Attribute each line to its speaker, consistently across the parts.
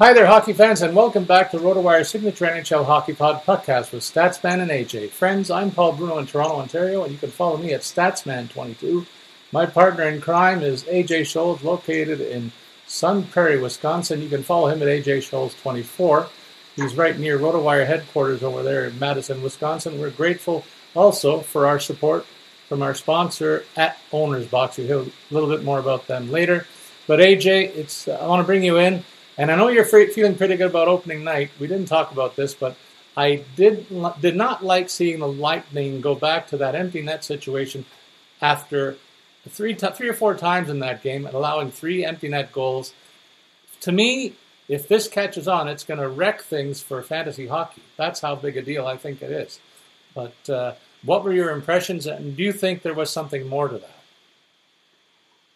Speaker 1: Hi there, hockey fans, and welcome back to RotoWire Signature NHL Hockey Pod podcast with Statsman and AJ. Friends, I'm Paul Bruno in Toronto, Ontario, and you can follow me at Statsman22. My partner in crime is AJ Scholz, located in Sun Prairie, Wisconsin. You can follow him at AJ Scholz24. He's right near RotoWire headquarters over there in Madison, Wisconsin. We're grateful also for our support from our sponsor at Owners Box. You'll hear a little bit more about them later. But AJ, it's I want to bring you in and I know you're feeling pretty good about opening night. We didn't talk about this, but I did did not like seeing the Lightning go back to that empty net situation after three three or four times in that game and allowing three empty net goals. To me, if this catches on, it's going to wreck things for fantasy hockey. That's how big a deal I think it is. But uh, what were your impressions, and do you think there was something more to that?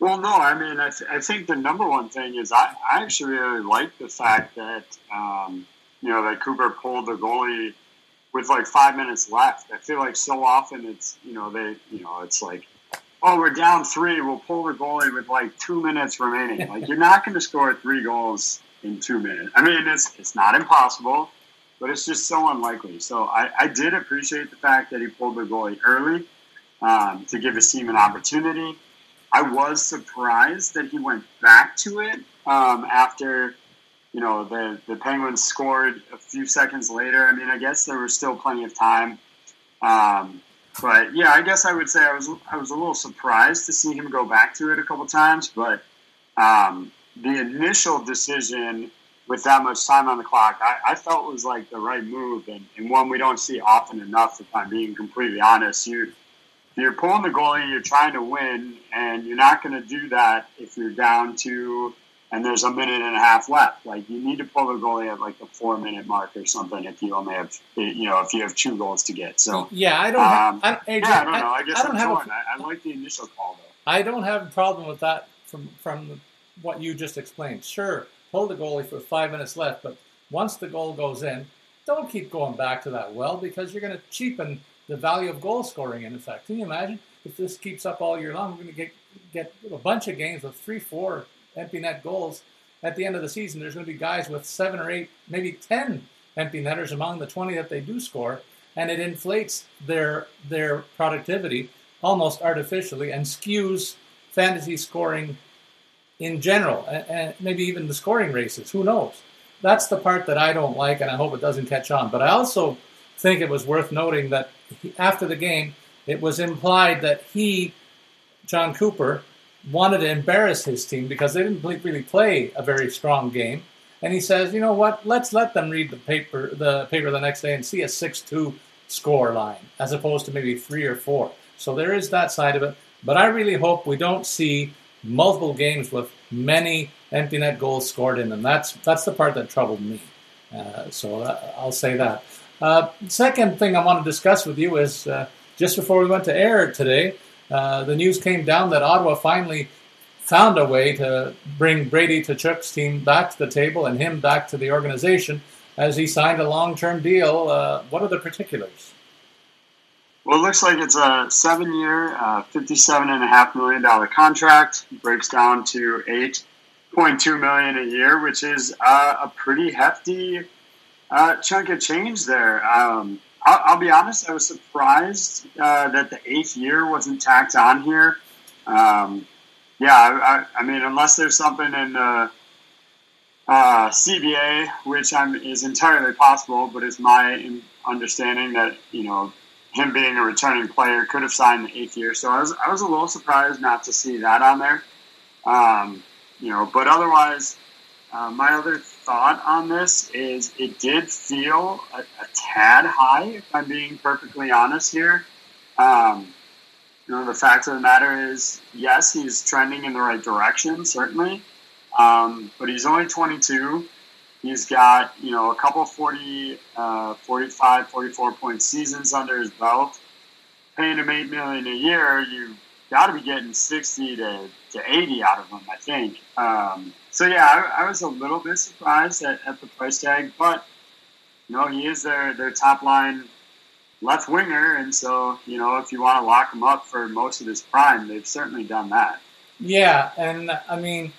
Speaker 2: Well, no, I mean, I, th- I think the number one thing is I, I actually really like the fact that, um, you know, that Cooper pulled the goalie with like five minutes left. I feel like so often it's, you know, they, you know, it's like, oh, we're down three, we'll pull the goalie with like two minutes remaining. Like, you're not going to score three goals in two minutes. I mean, it's, it's not impossible, but it's just so unlikely. So I, I did appreciate the fact that he pulled the goalie early um, to give his team an opportunity. I was surprised that he went back to it um, after, you know, the the Penguins scored a few seconds later. I mean, I guess there was still plenty of time, um, but yeah, I guess I would say I was I was a little surprised to see him go back to it a couple times. But um, the initial decision with that much time on the clock, I, I felt was like the right move and, and one we don't see often enough. If I'm being completely honest, you you're pulling the goalie, you're trying to win, and you're not going to do that if you're down to and there's a minute and a half left. Like you need to pull the goalie at like the four minute mark or something if you only have you know if you have two goals to get. So
Speaker 1: yeah, I don't. Um, have, I,
Speaker 2: AJ, yeah, I don't know. I guess I don't I'm have a, I, I like the initial call though.
Speaker 1: I don't have a problem with that from from what you just explained. Sure, pull the goalie for five minutes left, but once the goal goes in, don't keep going back to that well because you're going to cheapen the value of goal scoring in effect. Can you imagine if this keeps up all year long? We're going to get get a bunch of games with three, four empty net goals. At the end of the season, there's going to be guys with seven or eight, maybe ten empty netters among the 20 that they do score, and it inflates their their productivity almost artificially and skews fantasy scoring in general, and, and maybe even the scoring races. Who knows? That's the part that I don't like, and I hope it doesn't catch on. But I also think it was worth noting that after the game, it was implied that he, Jon Cooper, wanted to embarrass his team because they didn't really play a very strong game. And he says, you know what? Let's let them read the paper, the paper the next day, and see a six-two score line as opposed to maybe three or four. So there is that side of it. But I really hope we don't see multiple games with many empty net goals scored in them. That's that's the part that troubled me. Uh, so uh, I'll say that. Uh, second thing I want to discuss with you is uh, just before we went to air today, uh, the news came down that Ottawa finally found a way to bring Brady Tkachuk's team back to the table and him back to the organization as he signed a long-term deal. Uh, what are the particulars?
Speaker 2: Well, it looks like it's a seven-year, uh, $57.5 million contract. It breaks down to 8.2 million a year, which is uh, a pretty hefty uh, chunk of change there. Um, I'll, I'll, be honest, I was surprised uh, that the eighth year wasn't tacked on here. Um, yeah, I, I, I, mean, unless there's something in uh, uh, CBA, which I'm, is entirely possible, but it's my understanding that you know him being a returning player could have signed the eighth year. So I was I was a little surprised not to see that on there. Um, you know, but otherwise, uh, my other thought on this is it did feel a, a tad high, if I'm being perfectly honest here. Um, you know, the fact of the matter is, yes, he's trending in the right direction, certainly. Um, but he's only 22. He's got, you know, a couple 40, uh, 45, 44 point seasons under his belt. Paying him 8 million a year, you've got to be getting 60 to, to 80 out of him, I think. Um, so, yeah, I, I, was a little bit surprised at, at, the price tag, but, you know, he is their, their top line left winger. And so, you know, if you want to lock him up for most of his prime, they've certainly done that.
Speaker 1: Yeah. And I mean,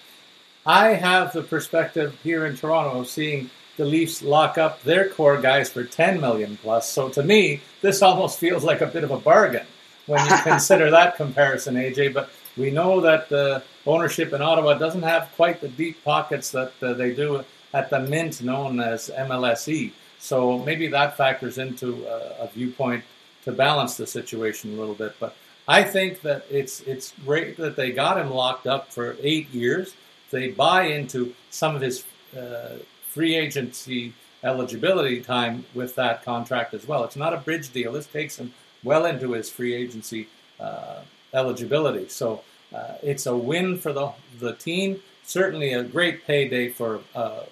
Speaker 1: I have the perspective here in Toronto of seeing the Leafs lock up their core guys for 10 million plus. So to me, this almost feels like a bit of a bargain when you consider that comparison, AJ. But we know that the ownership in Ottawa doesn't have quite the deep pockets that uh, they do at the mint known as MLSE. So maybe that factors into a, a viewpoint to balance the situation a little bit. But I think that it's it's great that they got him locked up for eight years. They buy into some of his uh, free agency eligibility time with that contract as well. It's not a bridge deal. This takes him well into his free agency uh, eligibility. So uh, it's a win for the the team. Certainly a great payday for uh,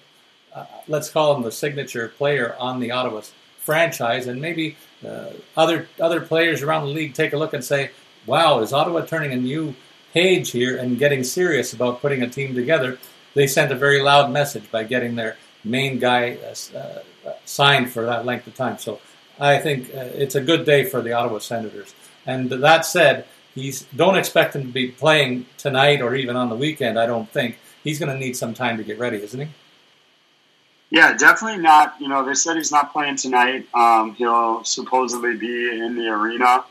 Speaker 1: uh let's call him the signature player on the Ottawa franchise, and maybe uh, other other players around the league take a look and say, "Wow, is Ottawa turning a new page here and getting serious about putting a team together?" They sent a very loud message by getting their main guy uh, signed for that length of time. So I think uh, it's a good day for the Ottawa Senators. And that said, he's don't expect him to be playing tonight or even on the weekend. I don't think he's going to need some time to get ready, isn't he?
Speaker 2: Yeah, definitely not. You know, they said he's not playing tonight. Um, he'll supposedly be in the arena.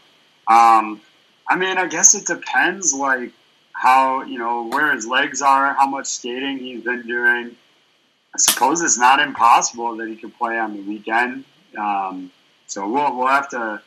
Speaker 2: Um, I mean, I guess it depends, like how you know where his legs are, how much skating he's been doing. I suppose it's not impossible that he could play on the weekend. Um, so we'll, we'll have to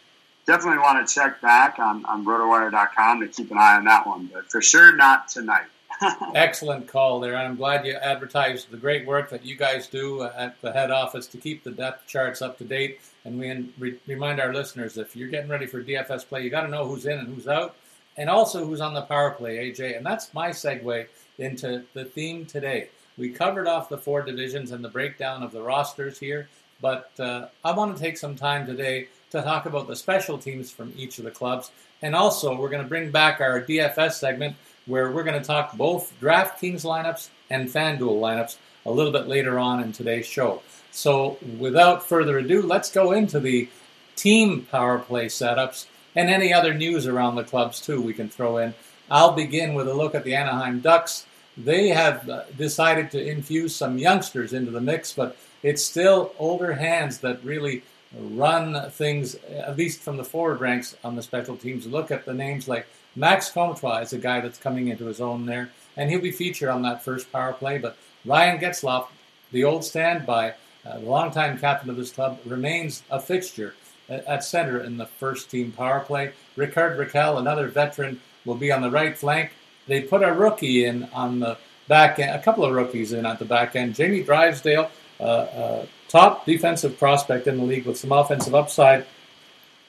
Speaker 2: definitely want to check back on, on rotowire.com to keep an eye on that one, but for sure not tonight.
Speaker 1: Excellent call there. I'm glad you advertised the great work that you guys do at the head office to keep the depth charts up to date. And we re- remind our listeners if you're getting ready for DFS play, you got to know who's in and who's out, and also who's on the power play, AJ. And that's my segue into the theme today. We covered off the four divisions and the breakdown of the rosters here, but uh, I want to take some time today to talk about the special teams from each of the clubs. And also, we're going to bring back our DFS segment where we're going to talk both DraftKings lineups and FanDuel lineups a little bit later on in today's show. So, without further ado, let's go into the team power play setups and any other news around the clubs, too, we can throw in. I'll begin with a look at the Anaheim Ducks they have uh, decided to infuse some youngsters into the mix, but it's still older hands that really run things, at least from the forward ranks on the special teams. Look at the names like Max Comtois is a guy that's coming into his own there, and he'll be featured on that first power play. But Ryan Getzlaf, the old standby, uh, the longtime captain of this club, remains a fixture at, at center in the first team power play. Rickard Rakell, another veteran, will be on the right flank they put a rookie in on the back end, a couple of rookies in at the back end. Jamie Drysdale, uh, uh, top defensive prospect in the league with some offensive upside,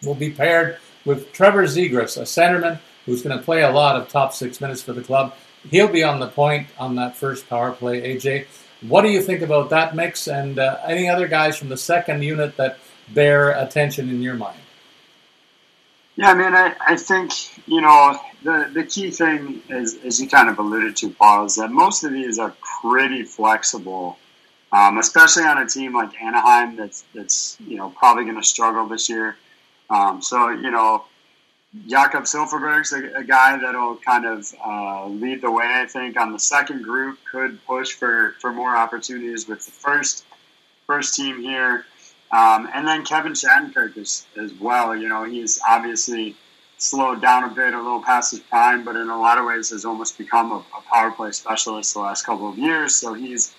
Speaker 1: will be paired with Trevor Zegras, a centerman who's going to play a lot of top six minutes for the club. He'll be on the point on that first power play. AJ, what do you think about that mix and uh, any other guys from the second unit that bear attention in your mind?
Speaker 2: Yeah, I mean, I, I think, you know, the, the key thing, is, as you kind of alluded to, Paul, is that most of these are pretty flexible, um, especially on a team like Anaheim that's, that's you know, probably going to struggle this year. Um, so, you know, Jakob Silfverberg's a, a guy that'll kind of uh, lead the way, I think, on the second group, could push for, for more opportunities with the first first team here. Um, and then Kevin Shattenkirk as, as well. You know, he's obviously slowed down a bit, a little past his prime, but in a lot of ways has almost become a, a power play specialist the last couple of years. So he's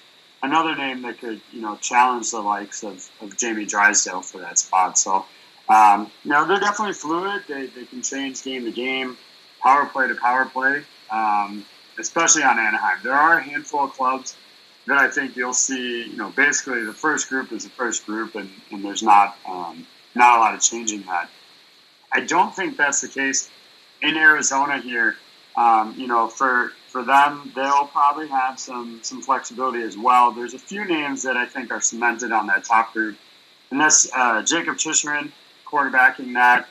Speaker 2: another name that could, you know, challenge the likes of, of Jamie Drysdale for that spot. So, um, you know, they're definitely fluid. They, they can change game to game, power play to power play, um, especially on Anaheim. There are a handful of clubs that I think you'll see, you know, basically the first group is the first group, and, and there's not um, not a lot of changing that. I don't think that's the case in Arizona here. Um, you know, for for them, they'll probably have some some flexibility as well. There's a few names that I think are cemented on that top group, and that's uh, Jakob Chychrun quarterbacking that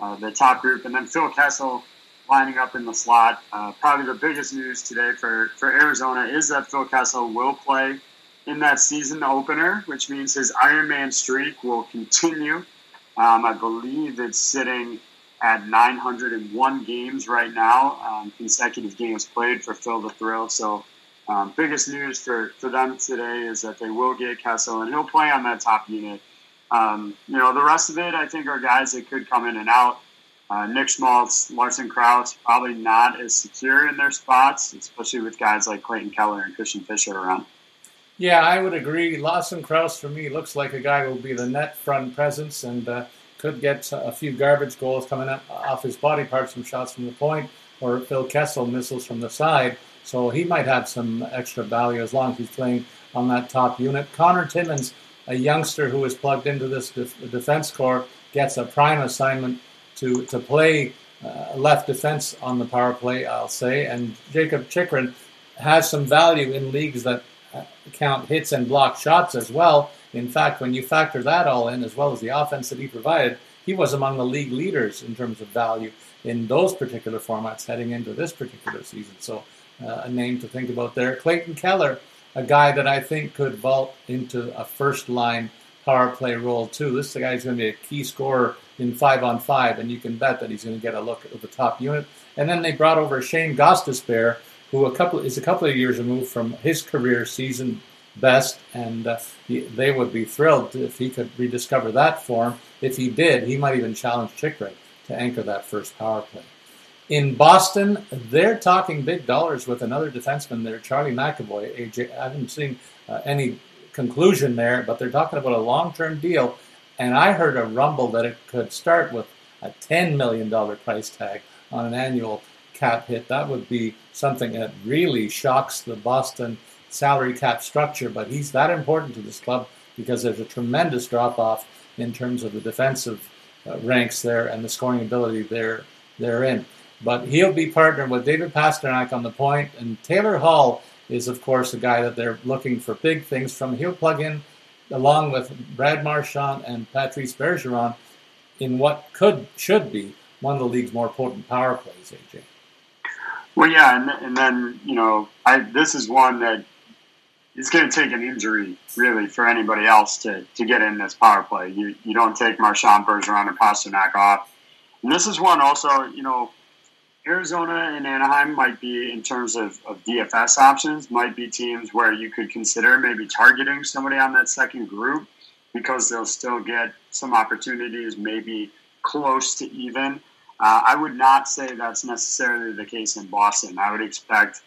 Speaker 2: uh, the top group, and then Phil Kessel lining up in the slot. Uh, probably the biggest news today for, for Arizona is that Phil Kessel will play in that season opener, which means his Ironman streak will continue. Um, I believe it's sitting at 901 games right now, um, consecutive games played for Phil the Thrill. So Um, biggest news for, for them today is that they will get Kessel, and he'll play on that top unit. Um, you know, the rest of it, I think, are guys that could come in and out. Uh, Nick Schmaltz, Lawson Crouse, probably not as secure in their spots, especially with guys like Clayton Keller and Christian Fischer around.
Speaker 1: Yeah, I would agree. Lawson Crouse, for me, looks like a guy who will be the net front presence and uh, could get a few garbage goals coming up off his body parts from shots from the point, or Phil Kessel missiles from the side. So he might have some extra value as long as he's playing on that top unit. Conor Timmins, a youngster who is plugged into this def- defense core, gets a prime assignment to to play uh, left defense on the power play. I'll say, and Jakob Chychrun has some value in leagues that uh, count hits and block shots as well. In fact, when you factor that all in, as well as the offense that he provided, he was among the league leaders in terms of value in those particular formats heading into this particular season. So, uh, a name to think about there. Clayton Keller, a guy that I think could vault into a first line power play role too. This guy is going to be a key scorer in five on five, and you can bet that he's going to get a look at the top unit. And then they brought over Shane Gostisbehere, who a couple is a couple of years removed from his career season best, and uh, he, they would be thrilled if he could rediscover that form. If he did, he might even challenge Chychrun to anchor that first power play. In Boston, they're talking big dollars with another defenseman there, Charlie McAvoy. AJ, I haven't seen uh, any conclusion there, but they're talking about a long-term deal and I heard a rumble that it could start with a $10 million price tag on an annual cap hit. That would be something that really shocks the Boston salary cap structure. But he's that important to this club because there's a tremendous drop off in terms of the defensive uh, ranks there and the scoring ability there therein. But he'll be partnered with David Pastrnak on the point, and Taylor Hall is, of course, a guy that they're looking for big things from. He'll plug in along with Brad Marchand and Patrice Bergeron, in what could should be one of the league's more potent power plays. AJ.
Speaker 2: Well, yeah, and, and then you know, I this is one that it's going to take an injury really for anybody else to, to get in this power play. You you don't take Marchand, Bergeron, and Pastrnak off. And this is one also, you know, Arizona and Anaheim might be, in terms of, of DFS options, might be teams where you could consider maybe targeting somebody on that second group because they'll still get some opportunities, maybe close to even. Uh, I would not say that's necessarily the case in Boston. I would expect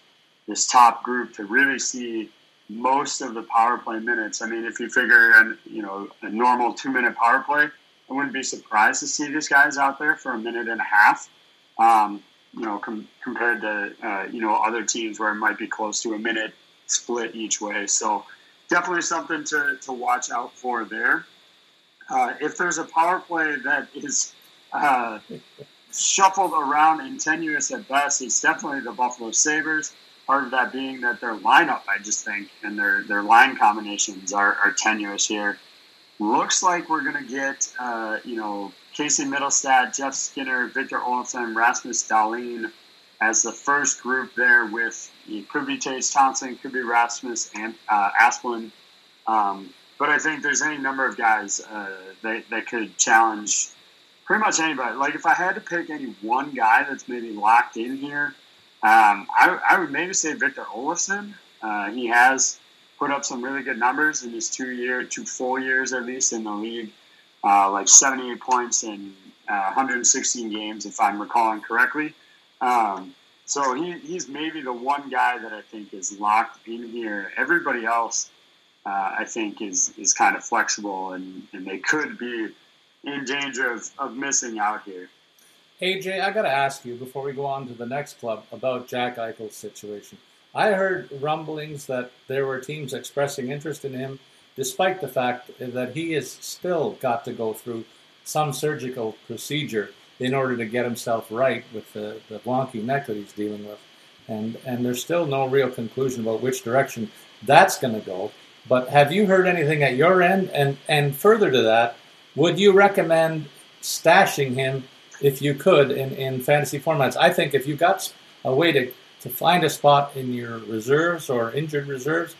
Speaker 2: this top group to really see most of the power play minutes. I mean, if you figure in, you know, a normal two minute power play, I wouldn't be surprised to see these guys out there for a minute and a half. Um, you know, com- compared to uh, you know other teams where it might be close to a minute split each way. So definitely something to, to watch out for there. Uh, if there's a power play that is uh, shuffled around and tenuous at best, it's definitely the Buffalo Sabres. Part of that being that their lineup, I just think, and their, their line combinations are, are tenuous here. Looks like we're going to get, uh, you know, Casey Mittelstadt, Jeff Skinner, Victor Olofsson, Rasmus Dahlin as the first group there with it could be Tage Thompson, could be Rasmus and uh, Asplund. Um, but I think there's any number of guys uh, that, that could challenge pretty much anybody. Like if I had to pick any one guy that's maybe locked in here, um, I, I, would maybe say Victor Olofsson. Uh, he has put up some really good numbers in his two year, two full years at least in the league uh, like 78 points in uh, 116 games, if I'm recalling correctly. Um, so he, he's maybe the one guy that I think is locked in here. Everybody else, uh, I think, is is kind of flexible, and, and they could be in danger of, of missing out here.
Speaker 1: AJ, I got to ask you before we go on to the next club about Jack Eichel's situation. I heard rumblings that there were teams expressing interest in him despite the fact that he has still got to go through some surgical procedure in order to get himself right with the, the wonky neck that he's dealing with. And, and there's still no real conclusion about which direction that's going to go. But have you heard anything at your end? And, and further to that, would you recommend stashing him if you could in, in fantasy formats? I think if you got a way to, to find a spot in your reserves or injured reserves,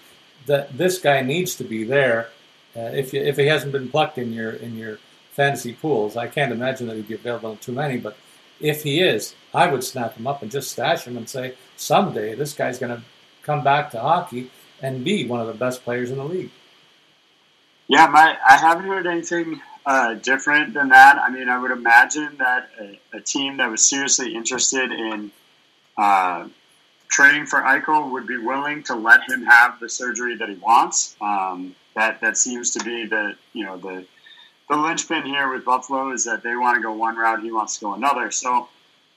Speaker 1: that this guy needs to be there. Uh, if you, if he hasn't been plucked in your in your fantasy pools, I can't imagine that he'd be available in too many. But if he is, I would snap him up and just stash him and say, someday this guy's going to come back to hockey and be one of the best players in the league.
Speaker 2: Yeah, my I haven't heard anything uh, different than that. I mean, I would imagine that a, a team that was seriously interested in uh, trading for Eichel would be willing to let him have the surgery that he wants. Um, that that seems to be the you know the the linchpin here with Buffalo is that they want to go one route, he wants to go another. So,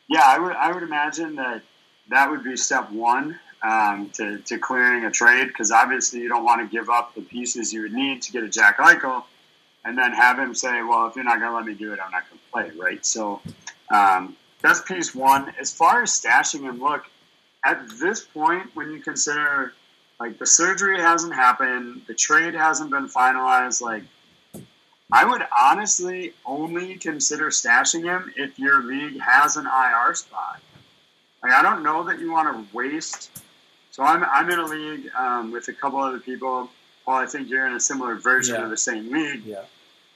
Speaker 2: yeah, I would I would imagine that that would be step one um, to, to clearing a trade because obviously you don't want to give up the pieces you would need to get a Jack Eichel and then have him say, well, if you're not going to let me do it, I'm not going to play, right? So um, that's piece one. As far as stashing him, look, at this point, when you consider like the surgery hasn't happened, the trade hasn't been finalized, like I would honestly only consider stashing him if your league has an IR spot. Like, I don't know that you want to waste so I'm, I'm in a league um, with a couple other people. Paul, I think you're in a similar version yeah. of the same league
Speaker 1: yeah.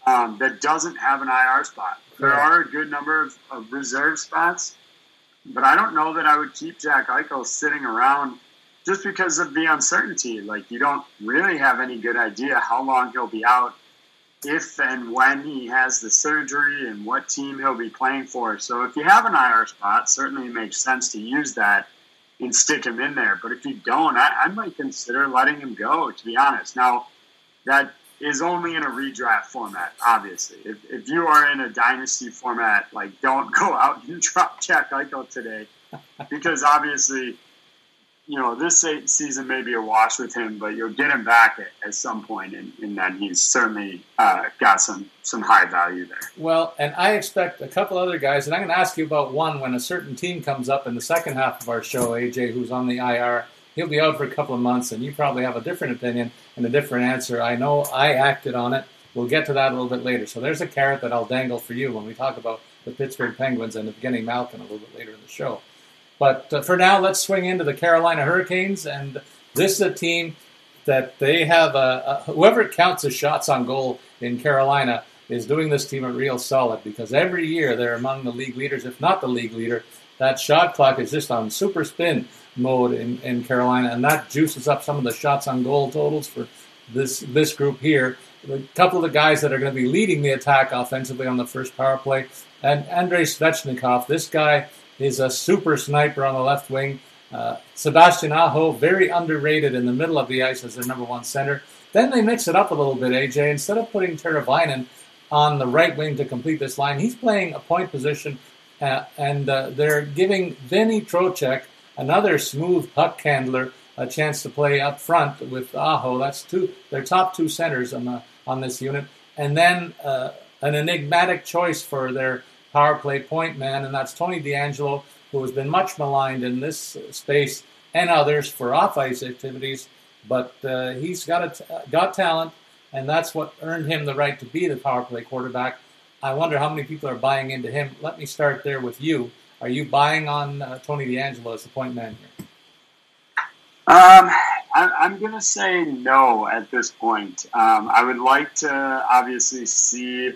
Speaker 2: Um, that doesn't have an IR spot. There yeah. are a good number of, of, reserve spots, but I don't know that I would keep Jack Eichel sitting around just because of the uncertainty. Like you don't really have any good idea how long he'll be out, if and when he has the surgery, and what team he'll be playing for. So if you have an IR spot, certainly it makes sense to use that and stick him in there. But if you don't, I, I might consider letting him go, to be honest. Now, that is only in a redraft format, obviously. If, if you are in a dynasty format, like don't go out and drop Jack Eichel today because obviously you know, this season may be a wash with him, but you'll get him back at, at some point, and, and then he's certainly uh, got some some high value there.
Speaker 1: Well, and I expect a couple other guys, and I'm going to ask you about one when a certain team comes up in the second half of our show. AJ, who's on the IR, he'll be out for a couple of months, and you probably have a different opinion and a different answer. I know I acted on it. We'll get to that a little bit later. So there's a carrot that I'll dangle for you when we talk about the Pittsburgh Penguins and Evgeny Malkin a little bit later in the show. But uh, for now, let's swing into the Carolina Hurricanes. And this is a team that they have a, a, whoever counts the shots on goal in Carolina is doing this team a real solid because every year they're among the league leaders, if not the league leader. That shot clock is just on super spin mode in, in Carolina, and that juices up some of the shots on goal totals for this this group here. A couple of the guys that are going to be leading the attack offensively on the first power play, and Andrei Svechnikov. This guy is a super sniper on the left wing. Uh, Sebastian Aho, very underrated in the middle of the ice as their number one center. Then they mix it up a little bit, AJ. Instead of putting Teravainen on the right wing to complete this line, he's playing a point position, uh, and uh, they're giving Vinny Trocheck, another smooth puck handler, a chance to play up front with Aho. That's two, their top two centers on the, on this unit, and then uh, an enigmatic choice for their power play point man, and that's Tony DeAngelo, who has been much maligned in this space and others for off ice activities. But uh, he's got a, got talent, and that's what earned him the right to be the power play quarterback. I wonder how many people are buying into him. Let me start there with you. Are you buying on uh, Tony DeAngelo as the point man here?
Speaker 2: Um, I, am going to say no at this point. Um, I would like to obviously see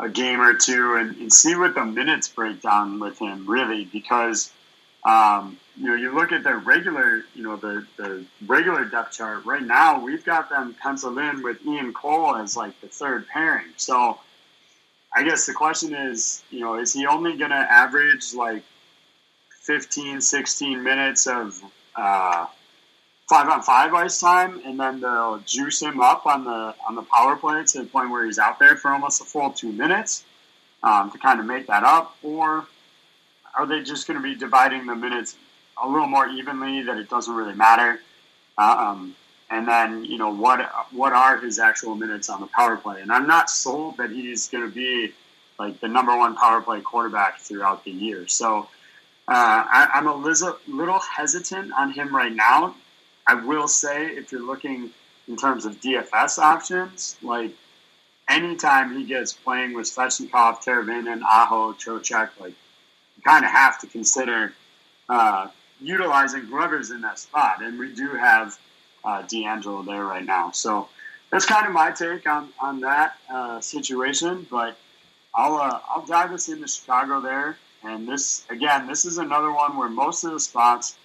Speaker 2: a game or two and, and see what the minutes break down with him really because um, you know you look at the regular you know the, the regular depth chart right now we've got them penciled in with Ian Cole as like the third pairing so I guess the question is you know is he only going to average like 15 16 minutes of uh, five on five ice time, and then they'll juice him up on the on the power play to the point where he's out there for almost a full two minutes um, to kind of make that up, or are they just going to be dividing the minutes a little more evenly that it doesn't really matter? Um, and then you know what what are his actual minutes on the power play? And I'm not sold that he's going to be like the number one power play quarterback throughout the year. So. Uh, I, am a little hesitant on him right now I will say, if you're looking in terms of DFS options, like anytime he gets playing with Svechnikov, Teravainen, Aho, Trocheck, like you kind of have to consider uh, utilizing whoever's in that spot. And we do have uh, DeAngelo there right now. So that's kind of my take on, on that uh, situation. But I'll, uh, I'll dive us into Chicago there. And this, again, this is another one where most of the spots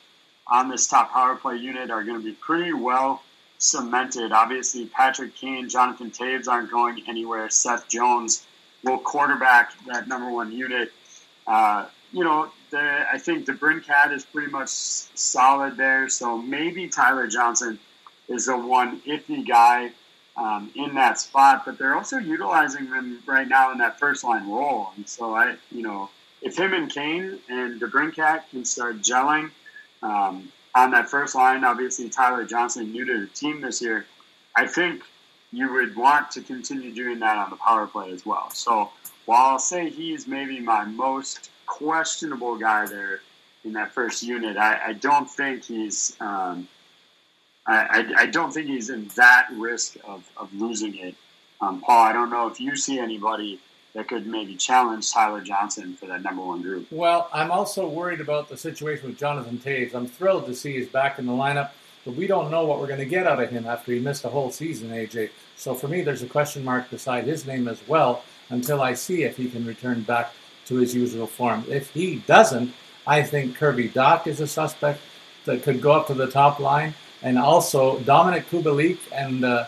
Speaker 2: on this top power play unit are going to be pretty well cemented. Obviously, Patrick Kane, Jonathan Toews aren't going anywhere. Seth Jones will quarterback that number one unit. Uh, you know, the, I think the DeBrincat is pretty much solid there. So maybe Tyler Johnson is the one iffy guy um, in that spot. But they're also utilizing him right now in that first line role. And so I, you know, if him and Kane and DeBrincat can start gelling um, on that first line, obviously Tyler Johnson new to the team this year, I think you would want to continue doing that on the power play as well. So while I'll say he's maybe my most questionable guy there in that first unit, I, I don't think he's um, I, I, don't think he's in that risk of, of losing it. Um, Paul, I don't know if you see anybody that could maybe challenge Tyler Johnson for that number one group.
Speaker 1: Well, I'm also worried about the situation with Jonathan Toews. I'm thrilled to see he's back in the lineup, but we don't know what we're going to get out of him after he missed a whole season, AJ. So for me, there's a question mark beside his name as well until I see if he can return back to his usual form. If he doesn't, I think Kirby Dach is a suspect that could go up to the top line, and also Dominik Kubalik and uh,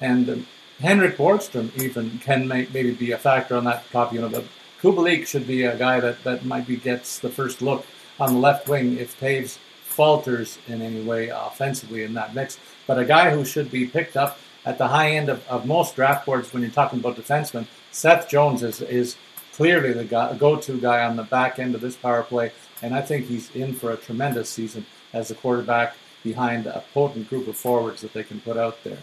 Speaker 1: and Henrik Borgstrom even can make, maybe be a factor on that top unit. But Kubalik should be a guy that, that might be gets the first look on the left wing if Toews falters in any way offensively in that mix. But a guy who should be picked up at the high end of, of most draft boards when you're talking about defensemen, Seth Jones is, is clearly the guy, go-to guy on the back end of this power play, and I think he's in for a tremendous season as a quarterback behind a potent group of forwards that they can put out there.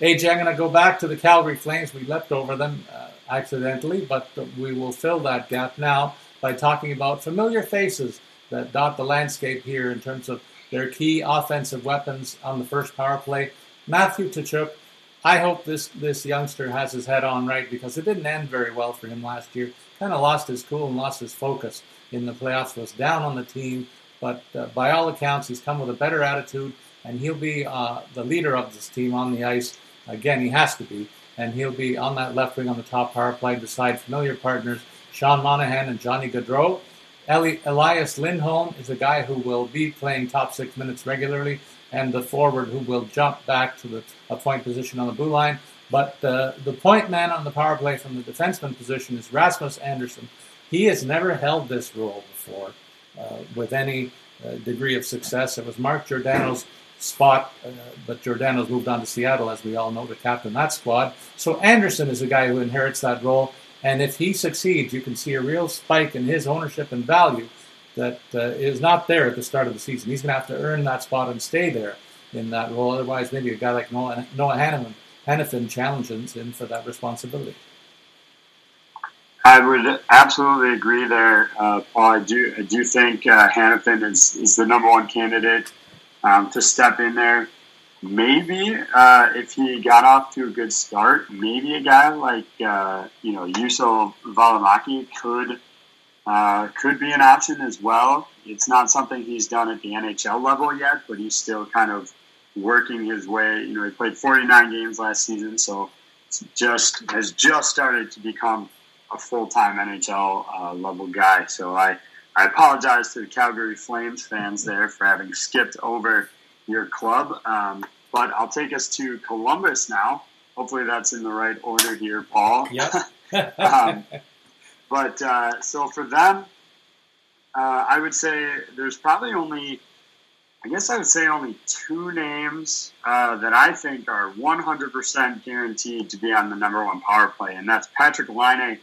Speaker 1: AJ, I'm going to go back to the Calgary Flames. We leapt over them uh, accidentally, but we will fill that gap now by talking about familiar faces that dot the landscape here in terms of their key offensive weapons on the first power play. Matthew Tkachuk. I hope this, this youngster has his head on right because it didn't end very well for him last year. Kind of lost his cool and lost his focus in the playoffs, was down on the team, but uh, by all accounts, he's come with a better attitude, and he'll be uh, the leader of this team on the ice Again, he has to be, and he'll be on that left wing on the top power play beside familiar partners Sean Monahan and Johnny Gaudreau. Eli- Elias Lindholm is a guy who will be playing top six minutes regularly, and the forward who will jump back to the a point position on the blue line. But uh, the point man on the power play from the defenseman position is Rasmus Andersson. He has never held this role before with any uh, degree of success. It was Mark Giordano's spot, uh, but Giordano's moved on to Seattle, as we all know, to captain that squad. So Andersson is a guy who inherits that role, and if he succeeds, you can see a real spike in his ownership and value that uh, is not there at the start of the season. He's going to have to earn that spot and stay there in that role. Otherwise, maybe a guy like Noah, Noah Hanifin challenges him for that responsibility.
Speaker 2: I would absolutely agree there, uh, Paul. I do, I do think uh, Hanifin is, is the number one candidate um, to step in there. Maybe uh, if he got off to a good start, maybe a guy like uh, you know Juuso Valimaki could uh, could be an option as well. It's not something he's done at the NHL level yet, but he's still kind of working his way. You know, he played 49 games last season, so just has just started to become a full time NHL uh, level guy. So I I apologize to the Calgary Flames fans there for having skipped over your club. Um, but I'll take us to Columbus now. Hopefully that's in the right order here, Paul.
Speaker 1: Yep.
Speaker 2: um, but uh, so for them, uh, I would say there's probably only, I guess I would say only two names uh, that I think are 100% guaranteed to be on the number one power play, and that's Patrick Laine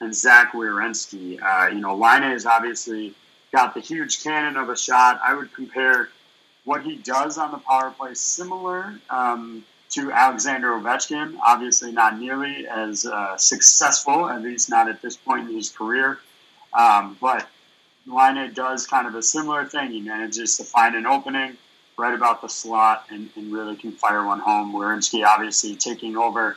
Speaker 2: and Zach Werenski. Uh, you know, Laine has obviously got the huge cannon of a shot. I would compare what he does on the power play similar um, to Alexander Ovechkin. Obviously, not nearly as uh, successful, at least not at this point in his career. Um, but Laine does kind of a similar thing. He manages to find an opening right about the slot and, and really can fire one home. Werenski obviously taking over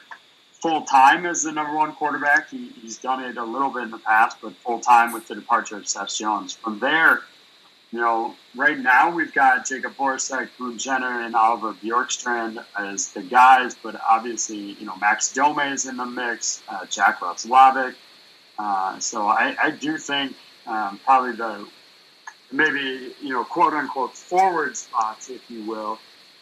Speaker 2: full time as the number one quarterback. He, he's done it a little bit in the past, but full time with the departure of Seth Jones. From there, you know, right now we've got Jakub Voracek, Boone Jenner, and Oliver Bjorkstrand as the guys, but obviously, you know, Max Domi is in the mix, uh, Jack Roslovic. Uh, so I, I, do think um, probably the maybe you know quote unquote forward spots, if you will,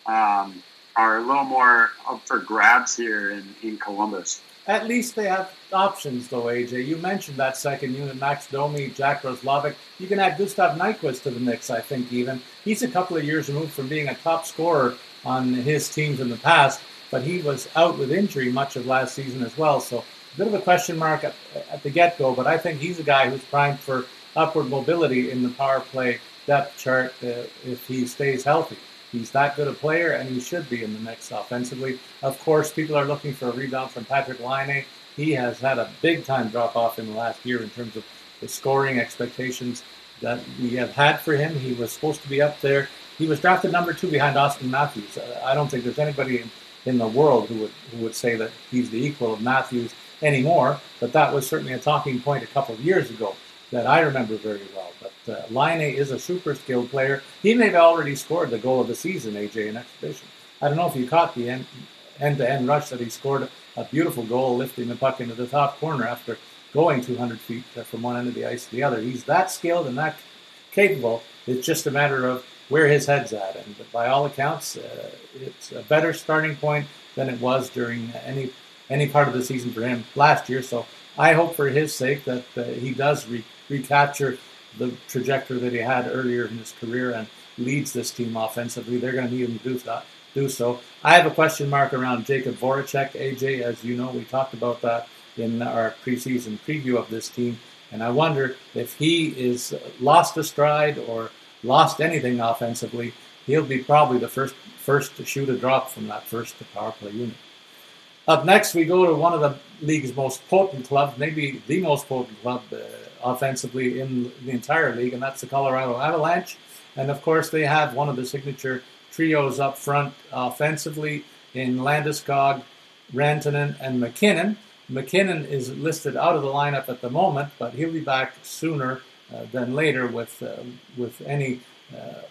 Speaker 2: um, are a little more up for grabs here in, in Columbus.
Speaker 1: At least they have options, though, AJ. You mentioned that second unit, Max Domi, Jack Roslovic. You can add Gustav Nyquist to the mix, I think, even. He's a couple of years removed from being a top scorer on his teams in the past, but he was out with injury much of last season as well. So a bit of a question mark at, at the get go, but I think he's a guy who's primed for upward mobility in the power play depth chart uh, if he stays healthy. He's that good a player, and he should be in the mix offensively. Of course, people are looking for a rebound from Patrick Laine. He has had a big time drop off in the last year in terms of the scoring expectations that we have had for him. He was supposed to be up there. He was drafted number two behind Auston Matthews. I don't think there's anybody in, in the world who would who would say that he's the equal of Matthews anymore. But that was certainly a talking point a couple of years ago that I remember very well. But uh, Laine is a super skilled player. He may have already scored the goal of the season, AJ, in exhibition. I don't know if you caught the end to end rush that he scored a beautiful goal, lifting the puck into the top corner after going 200 feet uh, from one end of the ice to the other. He's that skilled and that capable. It's just a matter of where his head's at. And by all accounts, uh, it's a better starting point than it was during any any part of the season for him last year. So I hope for his sake that uh, he does re- recapture the trajectory that he had earlier in his career and leads this team offensively. They're going to need him to do that. Do so. I have a question mark around Jakub Voracek. AJ, as you know, we talked about that in our preseason preview of this team, and I wonder if he is lost a stride or lost anything offensively. He'll be probably the first first to shoot a drop from that first power play unit. Up next, we go to one of the league's most potent club, maybe the most potent club uh, offensively in the entire league, and that's the Colorado Avalanche. And of course, they have one of the signature trios up front offensively in Landeskog, Rantanen, and MacKinnon. MacKinnon is listed out of the lineup at the moment, but he'll be back sooner uh, than later with uh, with any uh,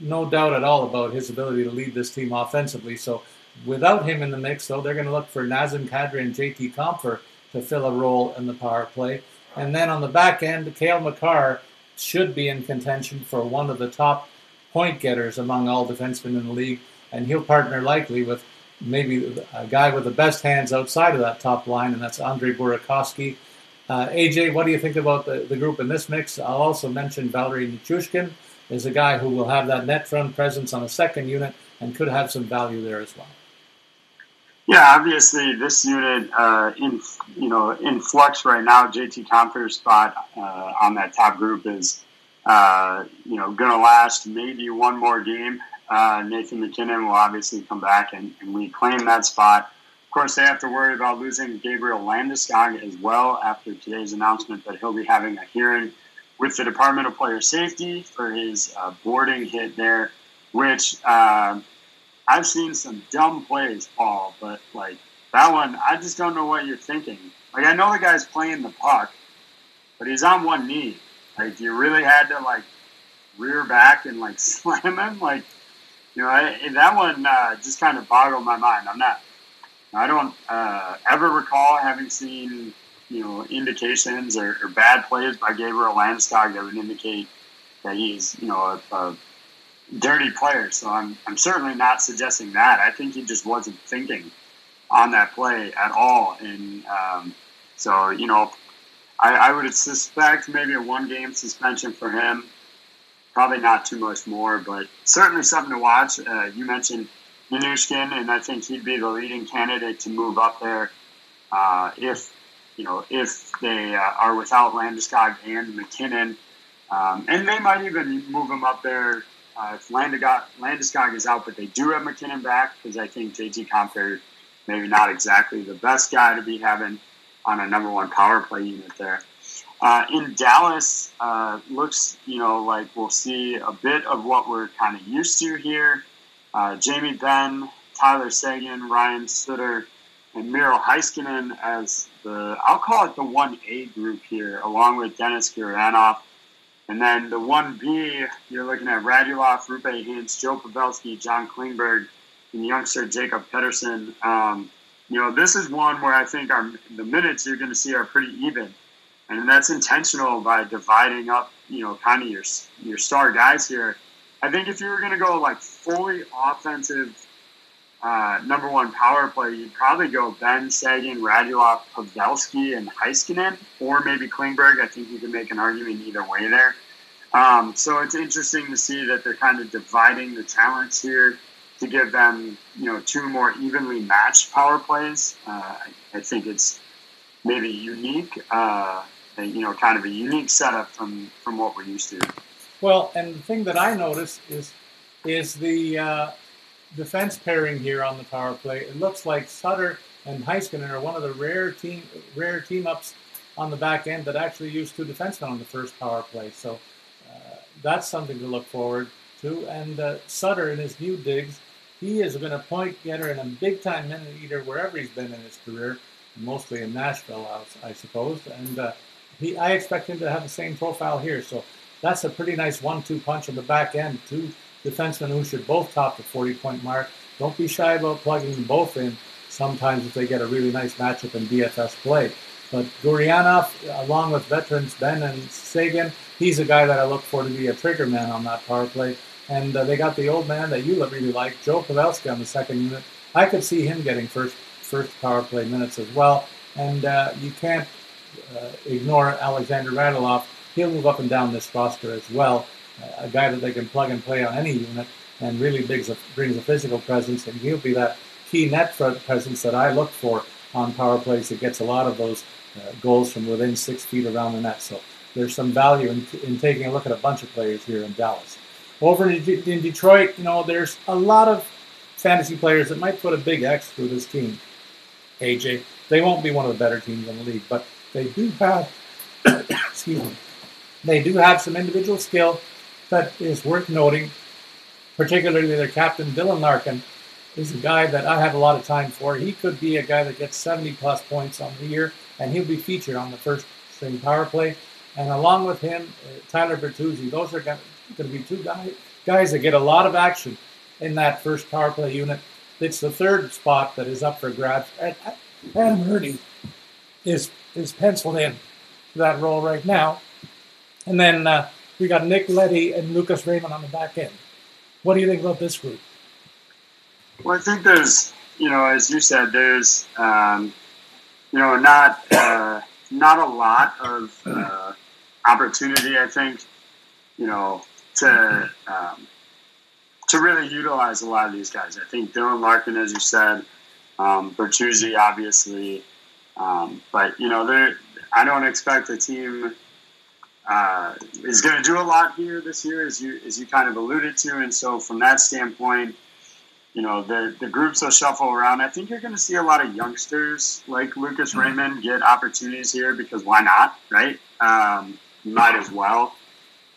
Speaker 1: no doubt at all about his ability to lead this team offensively. So without him in the mix, though, they're going to look for Nazem Kadri and JT Compher to fill a role in the power play. And then on the back end, Cale Makar should be in contention for one of the top point getters among all defensemen in the league, and he'll partner likely with maybe a guy with the best hands outside of that top line, and that's Andre Burakovsky. Uh, AJ, what do you think about the, the group in this mix? I'll also mention Valeri Nichushkin is a guy who will have that net front presence on a second unit and could have some value there as well.
Speaker 2: Yeah, obviously this unit uh, in you know in flux right now. JT Compher's spot uh, on that top group is uh, you know going to last maybe one more game. Uh, Nathan MacKinnon will obviously come back and, and reclaim that spot. Of course, they have to worry about losing Gabriel Landeskog as well after today's announcement that he'll be having a hearing with the Department of Player Safety for his uh, boarding hit there, which uh, I've seen some dumb plays, Paul, but like that one, I just don't know what you're thinking. Like I know the guy's playing the puck, but he's on one knee. Like you really had to like rear back and like slam him. Like you know, I, that one uh, just kind of boggled my mind. I'm not. I don't uh, ever recall having seen you know indications or, or bad plays by Gabriel Landeskog that would indicate that he's you know a, a dirty player. So I'm, I'm certainly not suggesting that. I think he just wasn't thinking on that play at all. And um, so, you know, I, I would suspect maybe a one game suspension for him. Probably not too much more, but certainly something to watch. Uh, you mentioned Nichushkin, and I think he'd be the leading candidate to move up there uh, if you know if they uh, are without Landeskog and MacKinnon, um, and they might even move him up there uh, if Landeskog, is out, but they do have MacKinnon back because I think JT Compher maybe not exactly the best guy to be having on a number one power play unit there. Uh, in Dallas, uh, looks you know like we'll see a bit of what we're kind of used to here. Uh, Jamie Benn, Tyler Seguin, Ryan Suter, and Miro Heiskanen as the I'll call it the one A group here, along with Denis Gurianov and then the 1B, you're looking at Radulov, Roope Hintz, Joe Pavelski, John Klingberg, and youngster Jacob Peterson. Um, you know, this is one where I think our the minutes you're going to see are pretty even and that's intentional by dividing up, you know, kind of your your star guys here. I think if you were going to go like fully offensive uh, number one power play, you'd probably go Benn, Seguin, Radulov, Pavelski, and Heiskanen, or maybe Klingberg. I think you could make an argument either way there. Um, so it's interesting to see that they're kind of dividing the talents here to give them, you know, two more evenly matched power plays. Uh, I think it's maybe unique, uh, you know, kind of a unique setup from from what we're used to.
Speaker 1: Well, and the thing that I noticed is is the uh, defense pairing here on the power play. It looks like Suter and Heiskanen are one of the rare team rare team ups on the back end that actually used two defensemen on the first power play. So uh, that's something to look forward to. And uh, Suter in his new digs, he has been a point getter and a big time minute eater wherever he's been in his career, mostly in Nashville, I suppose. And uh, he, I expect him to have the same profile here. So that's a pretty nice one-two punch on the back end. Two defensemen who should both top the 40-point mark. Don't be shy about plugging them both in. Sometimes if they get a really nice matchup in DFS play. But Gurianov, along with veterans Benn and Seguin, he's a guy that I look for to be a trigger man on that power play. And uh, they got the old man that you really like, Joe Pavelski, on the second unit. I could see him getting first first power play minutes as well. And uh, you can't uh, ignore Alexander Radulov he'll move up and down this roster as well. A guy that they can plug and play on any unit and really brings a, brings a physical presence, and he'll be that key net presence that I look for on power plays that gets a lot of those uh, goals from within six feet around the net. So there's some value in, in taking a look at a bunch of players here in Dallas. Over in, in Detroit, you know, there's a lot of fantasy players that might put a big X through this team. AJ, they won't be one of the better teams in the league, but they do have, excuse me, they do have some individual skill that is worth noting, particularly their captain, Dylan Larkin, is a guy that I have a lot of time for. He could be a guy that gets 70 plus points on the year, and he'll be featured on the first string power play. And along with him, uh, Tyler Bertuzzi. Those are going to be two guys, guys that get a lot of action in that first power play unit. It's the third spot that is up for grabs. And Adam Hrdy is, is penciled in to that role right now. And then uh, we got Nick Leddy and Lucas Raymond on the back end. What do you think about this group?
Speaker 2: Well, I think there's, you know, as you said, there's, um, you know, not uh, not a lot of uh, opportunity. I think, you know, to um, to really utilize a lot of these guys. I think Dylan Larkin, as you said, um, Bertuzzi, obviously, um, but you know, there. I don't expect a team uh, is going to do a lot here this year, as you as you kind of alluded to. And so, from that standpoint, you know the the groups will shuffle around. I think you're going to see a lot of youngsters like Lucas mm-hmm. Raymond get opportunities here because why not, right? Um, might as well.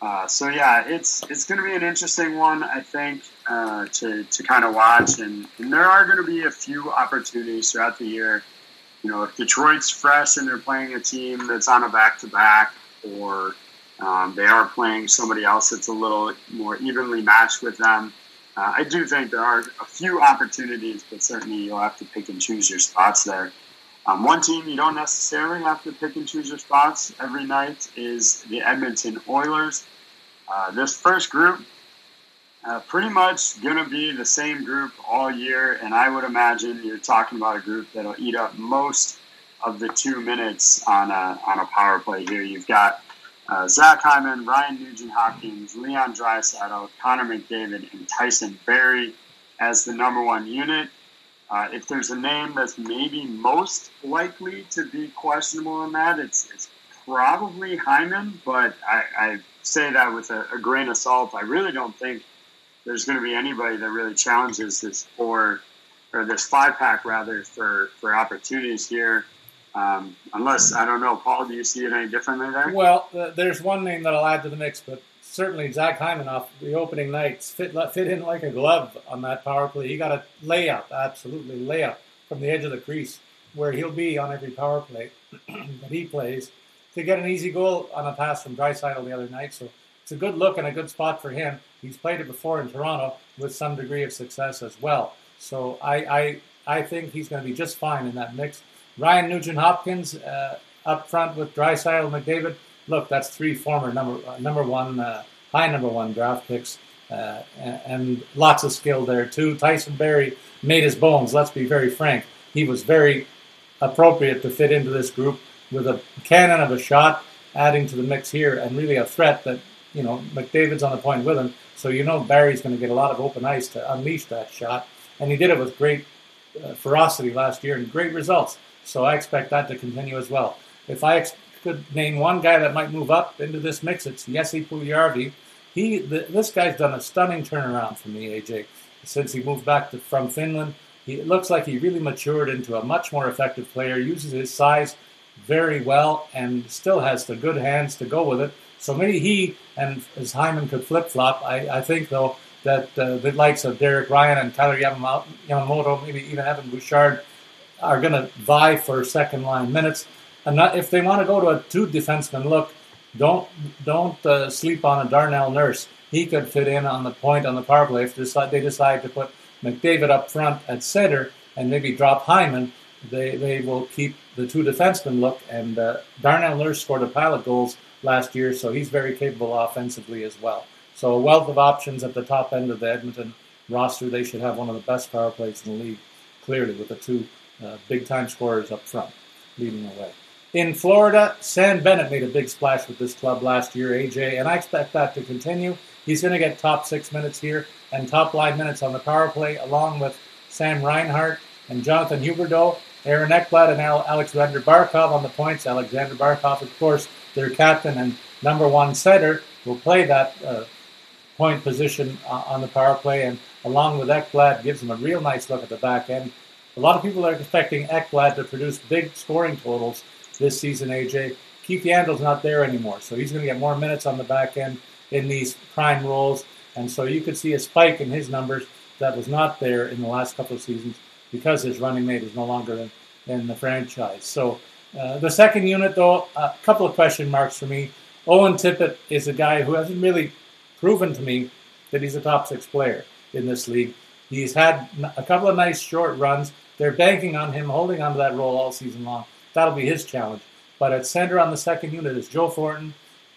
Speaker 2: Uh, so yeah, it's it's going to be an interesting one, I think, uh, to to kind of watch, and, and there are going to be a few opportunities throughout the year. You know, if Detroit's fresh and they're playing a team that's on a back to back, or um, they are playing somebody else that's a little more evenly matched with them. Uh, I do think there are a few opportunities, but certainly you'll have to pick and choose your spots there. Um, one team you don't necessarily have to pick and choose your spots every night is the Edmonton Oilers. Uh, this first group, uh, pretty much going to be the same group all year, and I would imagine you're talking about a group that'll eat up most of the two minutes on a, on a power play here. You've got uh, Zach Hyman, Ryan Nugent Hopkins, Leon Draisaitl, Connor McDavid, and Tyson Barrie as the number one unit. Uh, if there's a name that's maybe most likely to be questionable in that, it's, it's probably Hyman, but I, I say that with a, a, grain of salt. I really don't think there's going to be anybody that really challenges this four or this five pack rather for, for opportunities here. Um, unless I don't know, Paul, do you see it any differently there?
Speaker 1: Well, uh, there's one name that I'll add to the mix, but certainly Zach Hymanoff, the opening nights fit fit in like a glove on that power play. He got a layup, absolutely layup from the edge of the crease, where he'll be on every power play that he plays to get an easy goal on a pass from Draisaitl the other night. So it's a good look and a good spot for him. He's played it before in Toronto with some degree of success as well. So I I, I think he's going to be just fine in that mix. Ryan Nugent Hopkins, uh, up front with Draisaitl McDavid. Look, that's three former number uh, number one, uh, high number one draft picks, uh, and, and, lots of skill there too. Tyson Barrie made his bones. Let's be very frank. He was very appropriate to fit into this group with a cannon of a shot, adding to the mix here, and really a threat that you know McDavid's on the point with him. So you know Barrie's going to get a lot of open ice to unleash that shot, and he did it with great uh, ferocity last year and great results. So I expect that to continue as well. If I ex- could name one guy that might move up into this mix, it's Jesse Puljujarvi. He, the, this guy's done a stunning turnaround for me, AJ, since he moved back to, from Finland. He it looks like he really matured into a much more effective player. Uses his size very well and still has the good hands to go with it. So maybe he and as Hyman could flip flop. I, I think though that uh, the likes of Derek Ryan and Kailer Yamamoto, maybe even Evan Bouchard, are going to vie for second line minutes. And not, if they want to go to a two defenseman look, don't don't uh, sleep on a Darnell Nurse. He could fit in on the point on the power play if they decide to put McDavid up front at center and maybe drop Hyman. They they will keep the two defensemen look. And uh, Darnell Nurse scored a pile of goals last year, so he's very capable offensively as well. So a wealth of options at the top end of the Edmonton roster. They should have one of the best power plays in the league, clearly, with the two uh, big time scorers up front leading the way. In Florida, Sam Bennett made a big splash with this club last year, AJ, and I expect that to continue. He's going to get top six minutes here and top line minutes on the power play, along with Sam Reinhart and Jonathan Huberdeau, Aaron Ekblad, and Alexander Barkov on the points. Alexander Barkov, of course, their captain and number one setter, will play that uh, point position uh, on the power play, and along with Ekblad, gives them a real nice look at the back end. A lot of people are expecting Ekblad to produce big scoring totals this season, AJ. Keith Yandle's not there anymore, so he's going to get more minutes on the back end in these prime roles. And so you could see a spike in his numbers that was not there in the last couple of seasons because his running mate is no longer in, in the franchise. So uh, the second unit, though, a couple of question marks for me. Owen Tippett is a guy who hasn't really proven to me that he's a top six player in this league. He's had a couple of nice short runs. They're banking on him holding onto that role all season long. That'll be his challenge. But at center on the second unit is Joe Thornton,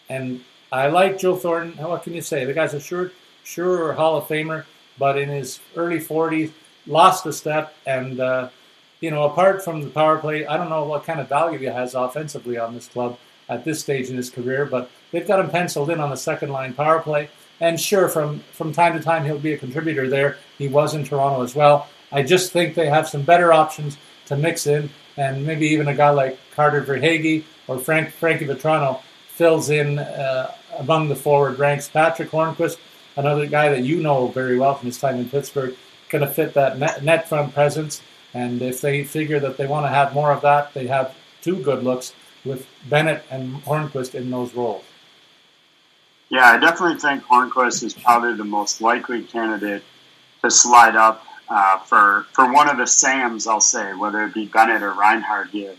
Speaker 1: and I like Joe Thornton. What can you say? The guy's a sure, sure Hall of Famer, but in his early 40s, lost a step. And, uh, you know, apart from the power play, I don't know what kind of value he has offensively on this club at this stage in his career, but they've got him penciled in on the second line power play. And sure, from, from time to time, he'll be a contributor there. He was in Toronto as well. I just think they have some better options to mix in, and maybe even a guy like Carter Verhaeghe or Frank Frankie Vatrano fills in uh, among the forward ranks. Patric Hornqvist, another guy that you know very well from his time in Pittsburgh, going to fit that net, net front presence. And if they figure that they want to have more of that, they have two good looks with Bennett and Hornqvist in those roles.
Speaker 2: Yeah, I definitely think Hornqvist is probably the most likely candidate to slide up uh, for for one of the Sams, I'll say, whether it be Bennett or Reinhart here,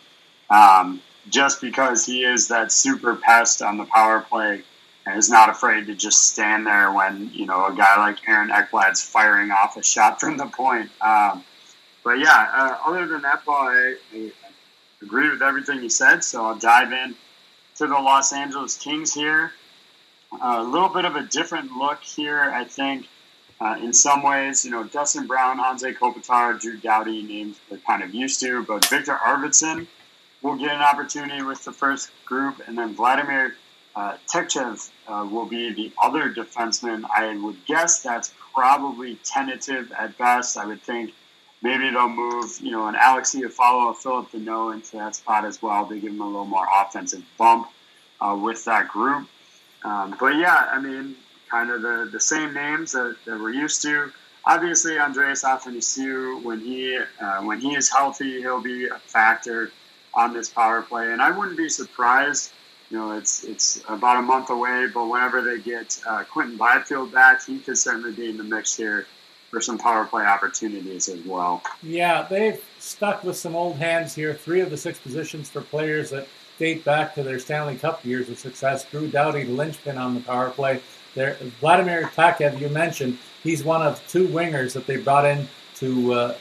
Speaker 2: um, just because he is that super pest on the power play and is not afraid to just stand there when you know a guy like Aaron Ekblad's firing off a shot from the point. Um, but yeah, uh, other than that, Paul, I, I, agree with everything you said. So I'll dive in to the Los Angeles Kings here. A little bit of a different look here, I think. Uh, in some ways, you know, Dustin Brown, Anze Kopitar, Drew Doughty names we're kind of used to, but Viktor Arvidsson will get an opportunity with the first group, and then Vladimir uh, Tkachev uh, will be the other defenseman. I would guess that's probably tentative at best. I would think maybe they'll move, you know, an Alexei Iafallo, a Phillip Danault into that spot as well to give him a little more offensive bump uh, with that group. Um, but yeah, I mean, kind of the, the same names that, that we're used to. Obviously, Andreas Athanasiou, when he uh, when he is healthy, he'll be a factor on this power play, and I wouldn't be surprised. You know, it's it's about a month away, but whenever they get uh, Quinton Byfield back, he could certainly be in the mix here for some power play opportunities as well.
Speaker 1: Yeah, they've stuck with some old hands here. Three of the six positions for players that date back to their Stanley Cup years of success. Drew Doughty, the linchpin on the power play. There, Vladimir Tkachev, you mentioned, he's one of two wingers that they brought in to uh,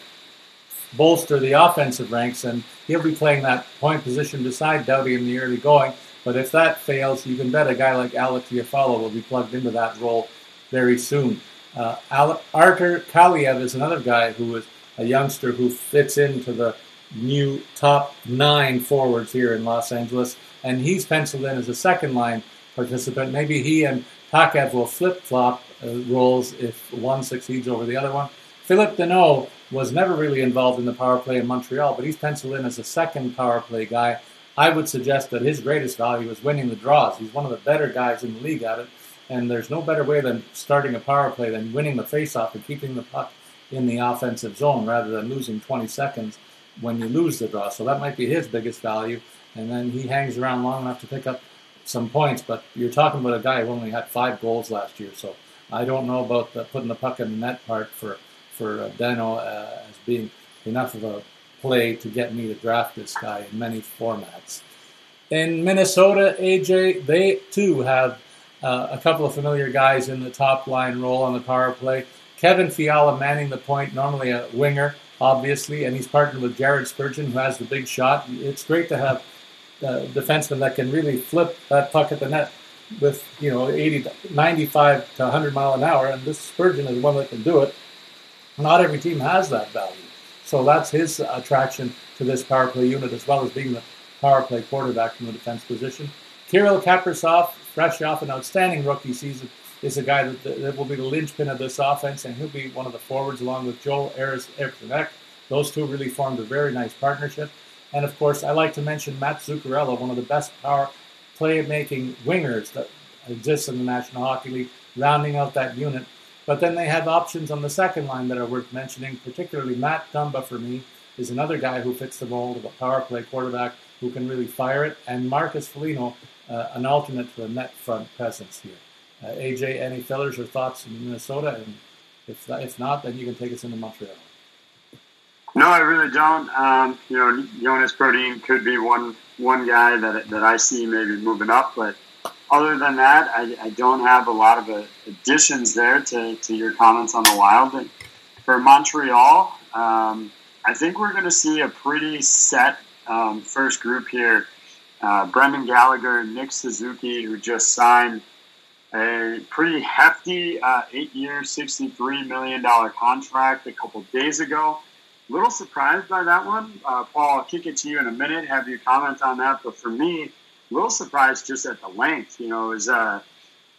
Speaker 1: bolster the offensive ranks, and he'll be playing that point position beside Doughty in the early going. But if that fails, you can bet a guy like Alec Iafallo will be plugged into that role very soon. Uh, Arthur Kaliyev is another guy who is a youngster who fits into the new top nine forwards here in Los Angeles, and he's penciled in as a second line participant. Maybe he and Takev will flip flop uh, roles if one succeeds over the other one. Phillip Danault was never really involved in the power play in Montreal, but he's penciled in as a second power play guy. I would suggest that his greatest value is winning the draws. He's one of the better guys in the league at it, and there's no better way than starting a power play than winning the faceoff and keeping the puck in the offensive zone rather than losing 20 seconds when you lose the draw. So that might be his biggest value, and then he hangs around long enough to pick up some points. But you're talking about a guy who only had five goals last year, so I don't know about the, putting the puck in the net part for for uh, Danault uh, as being enough of a play to get me to draft this guy in many formats. In Minnesota, AJ, they too have uh, a couple of familiar guys in the top line role on the power play. Kevin Fiala manning the point, normally a winger, obviously, and he's partnered with Jared Spurgeon, who has the big shot. It's great to have uh, defensemen that can really flip that puck at the net with you know 80, 95 to 100 mile an hour, and this Spurgeon is one that can do it. Not every team has that value. So that's his attraction to this power play unit, as well as being the power play quarterback from the defense position. Kirill Kaprizov, fresh off an outstanding rookie season, is a guy that, that, will be the linchpin of this offense, and he'll be one of the forwards along with Joel Eriksson Those two really formed a very nice partnership. And of course, I like to mention Matt Zuccarello, one of the best power play-making wingers that exists in the National Hockey League, rounding out that unit but then they have options on the second line that are worth mentioning, particularly Matt Dumba for me is another guy who fits the mold of a power play quarterback who can really fire it, and Marcus Foligno, uh, an alternate to a net front presence here. Uh, AJ, any fillers or thoughts in Minnesota? And if, if not, then you can take us into Montreal.
Speaker 2: No, I really don't. Um, you know, Jonas Brodin could be one one guy that that I see maybe moving up, but other than that, I, I don't have a lot of additions there to, to your comments on the Wild. But for Montreal, um, I think we're going to see a pretty set um, first group here. Uh, Brendan Gallagher, Nick Suzuki, who just signed a pretty hefty uh, eight-year, $63 million contract a couple days ago. A little surprised by that one. Uh, Paul, I'll kick it to you in a minute, have you comment on that. But for me, a little surprised just at the length. You know, his a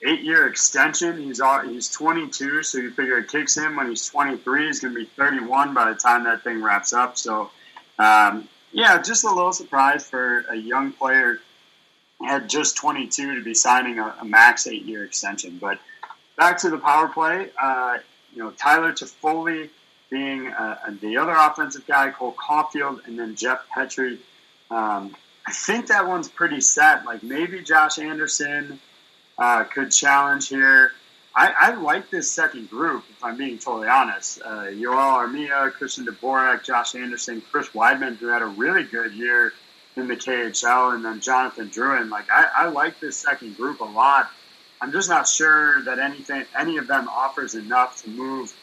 Speaker 2: eight year extension. He's all, he's 22, so you figure it kicks him when he's 23. He's going to be 31 by the time that thing wraps up. So, um, yeah, just a little surprised for a young player at just 22 to be signing a, a max eight year extension. But back to the power play. Uh, you know, Tyler Toffoli being uh, the other offensive guy, Cole Caufield, and then Jeff Petry. Um, I think that one's pretty set. Like maybe Josh Anderson uh, could challenge here. I, I, like this second group, if I'm being totally honest. Uh, Yoel Armia, Christian Dvorak, Josh Anderson, Chris Wideman, who had a really good year in the KHL, and then Jonathan Drouin. Like I, I like this second group a lot. I'm just not sure that anything, any of them offers enough to move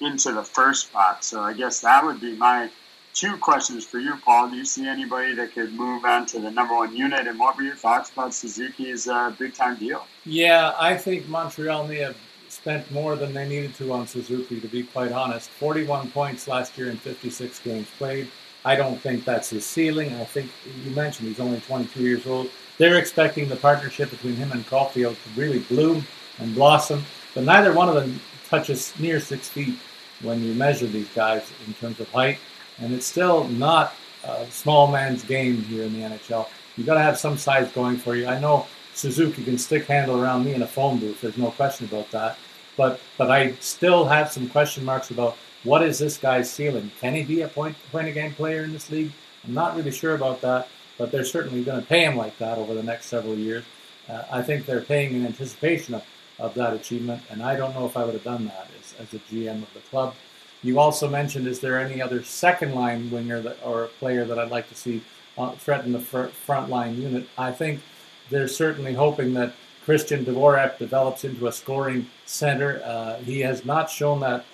Speaker 2: into the first spot. So I guess that would be my two questions for you, Paul. Do you see anybody that could move on to the number one unit? And what were your thoughts about Suzuki's uh, big time deal?
Speaker 1: Yeah, I think Montreal may have spent more than they needed to on Suzuki, to be quite honest. 41 points last year in 56 games played. I don't think that's his ceiling. I think you mentioned he's only 22 years old. They're expecting the partnership between him and Caufield to really bloom and blossom, but neither one of them touches near six feet when you measure these guys in terms of height and it's still not a small man's game here in the NHL. You've got to have some size going for you. I know Suzuki can stick handle around me in a phone booth. There's no question about that. But but I still have some question marks about what is this guy's ceiling? Can he be a point point a game player in this league? I'm not really sure about that. But they're certainly going to pay him like that over the next several years. Uh, I think they're paying in anticipation of, of that achievement, and I don't know if I would have done that as, as a GM of the club. You also mentioned, is there any other second line winger that, or player that I'd like to see uh, threaten the fr- front line unit? I think they're certainly hoping that Christian Dvorak develops into a scoring center. Uh, he has not shown that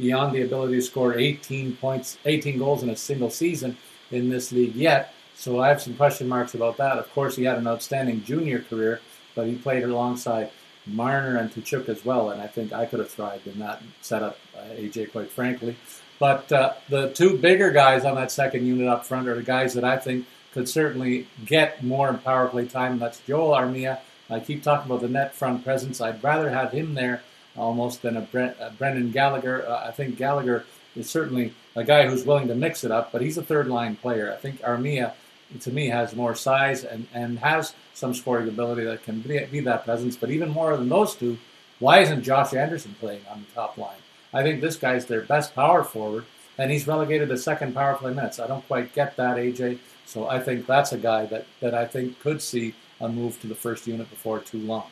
Speaker 1: beyond the ability to score 18 points, 18 goals in a single season in this league yet. So I have some question marks about that. Of course, he had an outstanding junior career, but he played alongside Marner and Tkachuk as well, and I think I could have thrived in that setup, uh, AJ, quite frankly. But uh, the two bigger guys on that second unit up front are the guys that I think could certainly get more power play time. That's Joel Armia. I keep talking about the net front presence. I'd rather have him there almost than a, Brent, a Brendan Gallagher. Uh, I think Gallagher is certainly a guy who's willing to mix it up, but he's a third line player. I think Armia, to me, has more size and, and has some scoring ability that can be, be that presence. But even more than those two, why isn't Josh Anderson playing on the top line? I think this guy's their best power forward, and he's relegated to second power play minutes. I don't quite get that, AJ. So I think that's a guy that, that I think could see a move to the first unit before too long.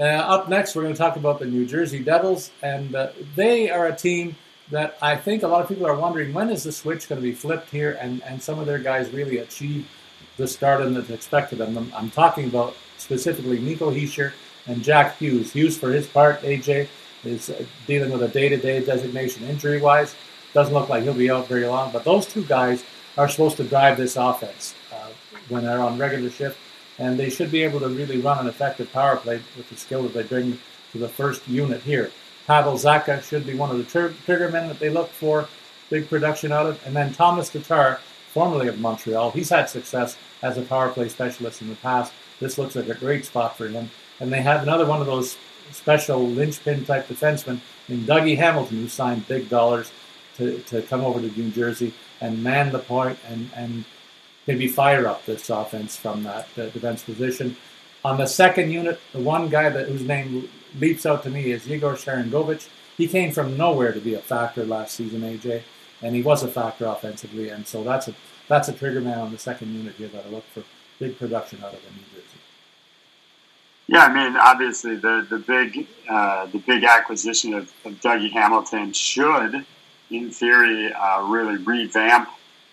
Speaker 1: Uh, up next, we're going to talk about the New Jersey Devils, and uh, they are a team that I think a lot of people are wondering when is the switch going to be flipped here, and, and some of their guys really achieve the stardom that's expected of them. I'm talking about specifically Nico Hischier and Jack Hughes. Hughes, for his part, AJ, is uh, dealing with a day-to-day designation injury-wise. Doesn't look like he'll be out very long, but those two guys are supposed to drive this offense uh, when they're on regular shift, and they should be able to really run an effective power play with the skill that they bring to the first unit here. Pavel Zacha should be one of the trigger triggermen that they look for big production out of, and then Thomas Tatar, formerly of Montreal, he's had success as a power play specialist in the past. This looks like a great spot for him, and they have another one of those special linchpin type defensemen in Dougie Hamilton, who signed big dollars to, to come over to New Jersey and man the point and, and maybe fire up this offense from that uh, defense position. On the second unit, the one guy that whose name leaps out to me is Yegor Sharangovich. He came from nowhere to be a factor last season, AJ, and he was a factor offensively, and so that's a that's a trigger man on the second unit here that I look for big production out of in New Jersey.
Speaker 2: Yeah, I mean, obviously the the big uh, the big acquisition of, of Dougie Hamilton should in theory, uh, really revamp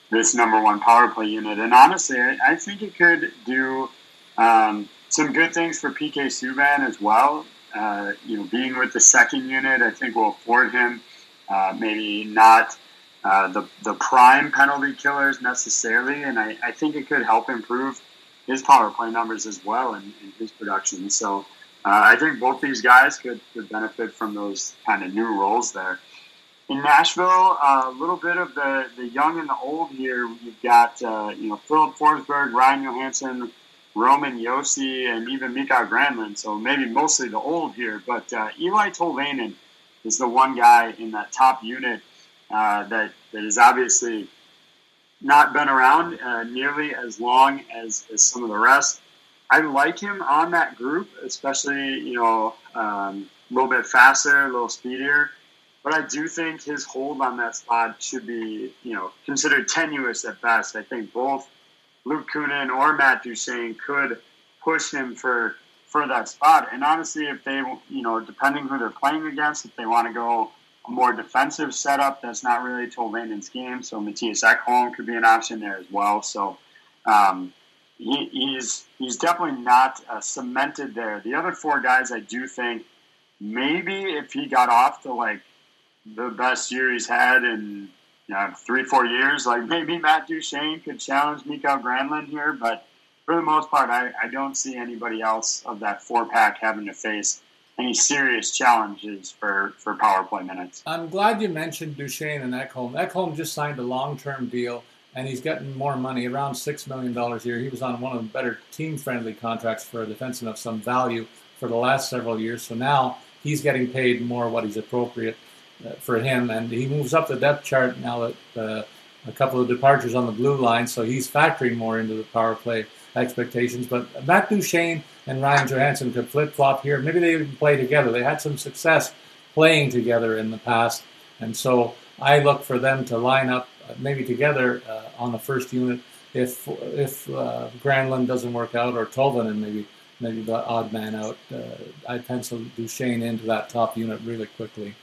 Speaker 2: this number one power play unit. And honestly, I, I think it could do um, some good things for PK Subban as well. Uh, you know, being with the second unit, I think will afford him uh, maybe not uh, the the prime penalty killers necessarily, and I, I think it could help improve his power play numbers as well and, his production. So uh, I think both these guys could, could benefit from those kind of new roles there in Nashville, a little bit of the, the young and the old here. You've got uh, you know Filip Forsberg, Ryan Johansen, Roman Josi, and even Mikael Granlund. So maybe mostly the old here, but uh, Eeli Tolvanen is the one guy in that top unit uh, that that has obviously not been around uh, nearly as long as, as some of the rest. I like him on that group, especially you know um, a little bit faster, a little speedier. But I do think his hold on that spot should be, you know, considered tenuous at best. I think both Luke Kunin or Matt Duchene could push him for for that spot. And honestly, if they, you know, depending who they're playing against, if they want to go a more defensive setup, that's not really Tolvanen's game. So Mattias Ekholm could be an option there as well. So um, he, he's he's definitely not uh, cemented there. The other four guys, I do think maybe if he got off to like the best year he's had in you know, three, four years. Like maybe Matt Duchene could challenge Mikael Granlund here, but for the most part, I, I don't see anybody else of that four pack having to face any serious challenges for, for power play minutes.
Speaker 1: I'm glad you mentioned Duchene and Ekholm. Ekholm just signed a long term deal and he's getting more money, around $6 million a year. He was on one of the better team friendly contracts for a defenseman of some value for the last several years. So now he's getting paid more what he's appropriate for him, and he moves up the depth chart now that uh, a couple of departures on the blue line, so he's factoring more into the power play expectations. But Matt Duchene and Ryan Johansen could flip flop here. Maybe they even play together. They had some success playing together in the past, and so I look for them to line up uh, maybe together uh, on the first unit if if uh, Granlund doesn't work out or Tolvanen maybe maybe the odd man out. Uh, I pencil Duchene into that top unit really quickly.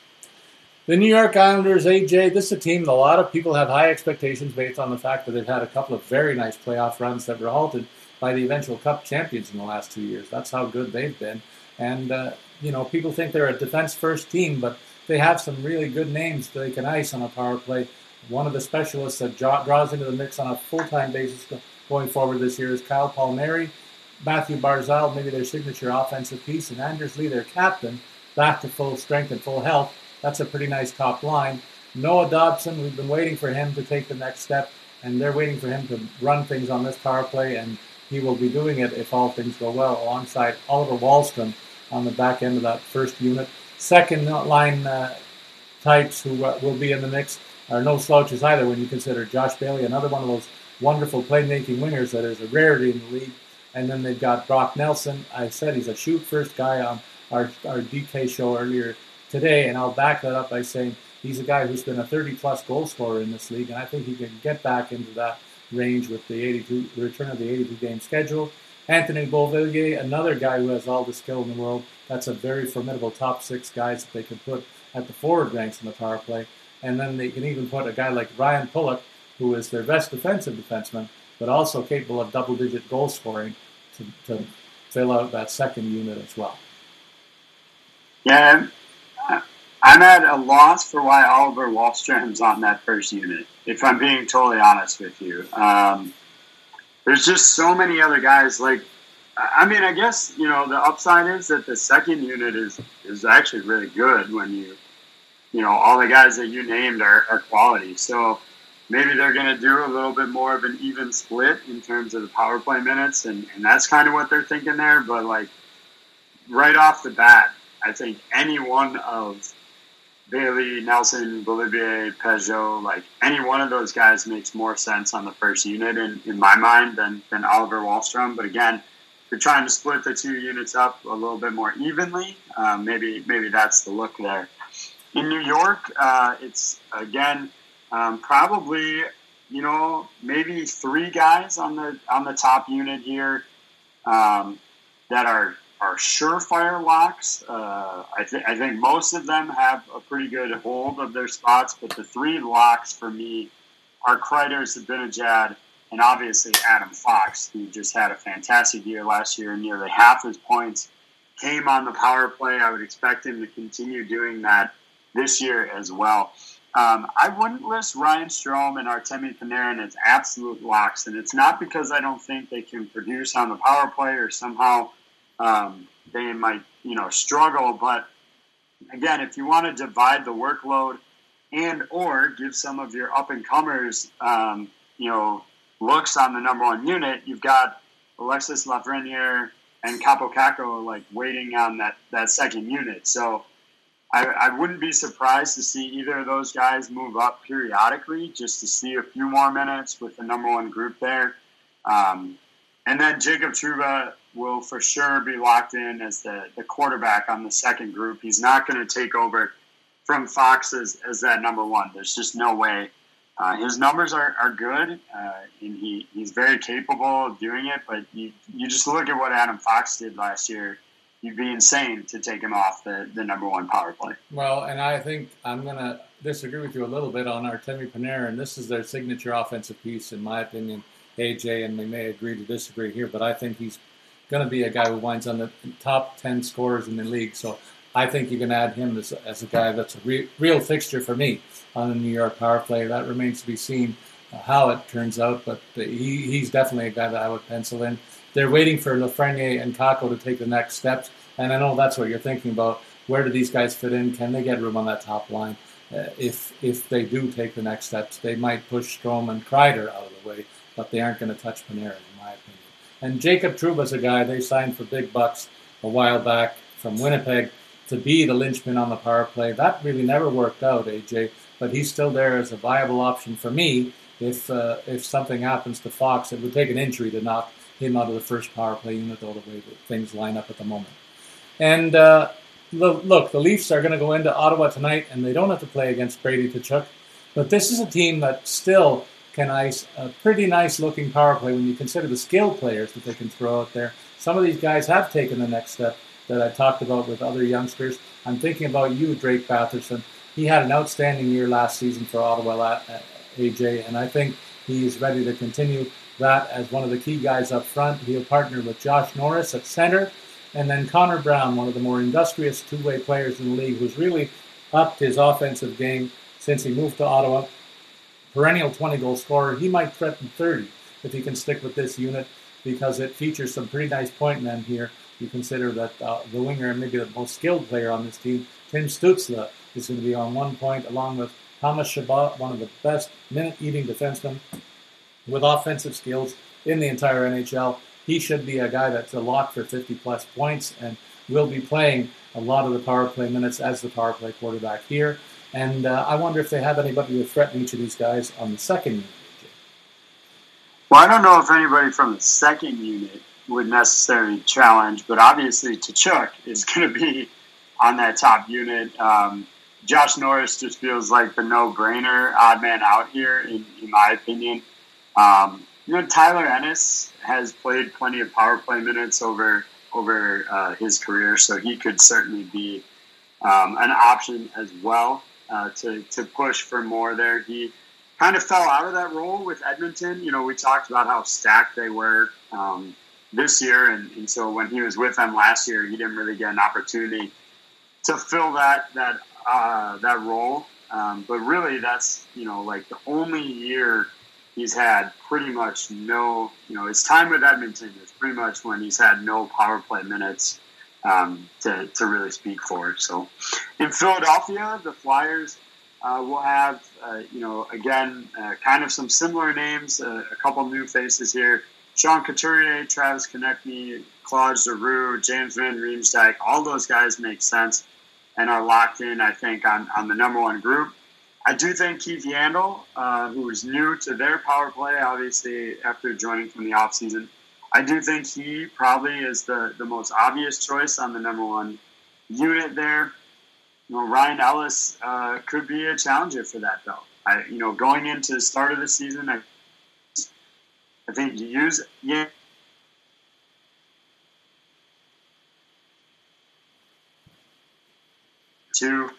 Speaker 1: The New York Islanders, AJ, this is a team that a lot of people have high expectations based on the fact that they've had a couple of very nice playoff runs that were halted by the eventual Cup champions in the last two years. That's how good they've been. And, uh, you know, people think they're a defense first team, but they have some really good names they can ice on a power play. One of the specialists that draws into the mix on a full-time basis going forward this year is Kyle Palmieri, Mathew Barzal, maybe their signature offensive piece, and Anders Lee, their captain, back to full strength and full health. That's a pretty nice top line. Noah Dobson, we've been waiting for him to take the next step, and they're waiting for him to run things on this power play, and he will be doing it if all things go well, alongside Oliver Wahlstrom on the back end of that first unit. Second line uh, types who uh, will be in the mix are no slouches either when you consider Josh Bailey, another one of those wonderful playmaking wingers that is a rarity in the league. And then they've got Brock Nelson. I said he's a shoot first guy on our, our DK show earlier today, and I'll back that up by saying he's a guy who's been a 30 plus goal scorer in this league, and I think he can get back into that range with the 82 the return of the 82 game schedule. Anthony Beauvillier, another guy who has all the skill in the world. That's a very formidable top six guys that they can put at the forward ranks in the power play. And then they can even put a guy like Ryan Pulock, who is their best defensive defenseman, but also capable of double digit goal scoring to, to fill out that second unit as well.
Speaker 2: Yeah, I'm at a loss for why Oliver Wahlstrom's on that first unit, if I'm being totally honest with you. Um, there's just so many other guys. Like, I mean, I guess you know the upside is that the second unit is is actually really good when you, you know, all the guys that you named are, are quality. So maybe they're going to do a little bit more of an even split in terms of the power play minutes, and, and that's kind of what they're thinking there. But like right off the bat, I think any one of Bailey, Nelson, Beauvillier, Pageau, like any one of those guys makes more sense on the first unit in, in my mind than, than Oliver Wahlstrom. But again, you're trying to split the two units up a little bit more evenly. Um, maybe maybe that's the look there. In New York, uh, it's again um, probably you know maybe three guys on the on the top unit here um, that are are surefire locks. Uh, I, th- I think most of them have a pretty good hold of their spots, but the three locks for me are Kreider, Zibanejad, and obviously Adam Fox, who just had a fantastic year last year. Nearly half his points came on the power play. I would expect him to continue doing that this year as well. Um, I wouldn't list Ryan Strome and Artemi Panarin as absolute locks, and it's not because I don't think they can produce on the power play or somehow – um, they might you know struggle. But again, if you want to divide the workload and or give some of your up and comers um, you know looks on the number one unit, you've got Alexis Lafreniere and Kaapo Kakko like waiting on that that second unit. So. I, I wouldn't be surprised to see either of those guys move up periodically just to see a few more minutes with the number one group there. Um, and then Jacob Trouba, will for sure be locked in as the, the quarterback on the second group. He's not going to take over from Fox as, as that number one. There's just no way. Uh, his numbers are, are good, uh, and he, he's very capable of doing it, but you, you just look at what Adam Fox did last year. You'd be insane to take him off the, the number one power play.
Speaker 1: Well, and I think I'm going to disagree with you a little bit on Artemi Panarin. This is their signature offensive piece, in my opinion. AJ, and we may agree to disagree here, but I think he's going to be a guy who winds on the top 10 scorers in the league. So I think you can add him as, as a guy that's a re- real fixture for me on the New York power play. That remains to be seen uh, how it turns out, but he, he's definitely a guy that I would pencil in. They're waiting for Lafreniere and Kakko to take the next steps, and I know that's what you're thinking about. Where do these guys fit in? Can they get room on that top line? Uh, if if they do take the next steps, they might push Strome and Kreider out of the way, but they aren't going to touch Panarin, in my opinion. And Jacob Trouba's a guy they signed for big bucks a while back from Winnipeg to be the linchpin on the power play. That really never worked out, AJ, but he's still there as a viable option for me. If uh, if something happens to Fox, it would take an injury to knock him out of the first power play unit, all the way that things line up at the moment. And uh, look, the Leafs are going to go into Ottawa tonight, and they don't have to play against Brady Tkachuk. But this is a team that still can ice a pretty nice looking power play when you consider the skilled players that they can throw out there. Some of these guys have taken the next step that I talked about with other youngsters. I'm thinking about you, Drake Batherson. He had an outstanding year last season for Ottawa, AJ, uh, and I think he is ready to continue that as one of the key guys up front. He'll partner with Josh Norris at center, and then Connor Brown, one of the more industrious two-way players in the league, who's really upped his offensive game since he moved to Ottawa. Perennial 20 goal scorer. He might threaten 30 if he can stick with this unit because it features some pretty nice point men here. You consider that uh, the winger and maybe the most skilled player on this team, Tim Stützle, is going to be on one point along with Thomas Chabot, one of the best minute-eating defensemen with offensive skills in the entire NHL. He should be a guy that's a lock for 50 plus points and will be playing a lot of the power play minutes as the power play quarterback here. And uh, I wonder if they have anybody to threaten each of these guys on the second unit.
Speaker 2: Well, I don't know if anybody from the second unit would necessarily challenge, but obviously Tkachuk is going to be on that top unit. Um, Josh Norris just feels like the no-brainer odd man out here, in, in my opinion. Um, you know, Tyler Ennis has played plenty of power play minutes over over uh, his career, so he could certainly be um, an option as well uh, to to push for more there. He kind of fell out of that role with Edmonton. You know, we talked about how stacked they were um, this year, and, and so when he was with them last year, he didn't really get an opportunity to fill that that uh, that role. Um, but really, that's you know like the only year he's had pretty much no, you know, his time with Edmonton is pretty much when he's had no power play minutes um, to, to really speak for. So in Philadelphia, the Flyers uh, will have, uh, you know, again, uh, kind of some similar names, uh, a couple new faces here. Sean Couturier, Travis Konecny, Claude Giroux, James Van Riemsdyk, all those guys make sense and are locked in, I think, on, on the number one group. I do think Keith Yandle, uh, who is new to their power play, obviously after joining from the offseason, I do think he probably is the, the most obvious choice on the number one unit there. You know, Ryan Ellis uh, could be a challenger for that, though. I, you know, going into the start of the season, I, I think you use yeah. Two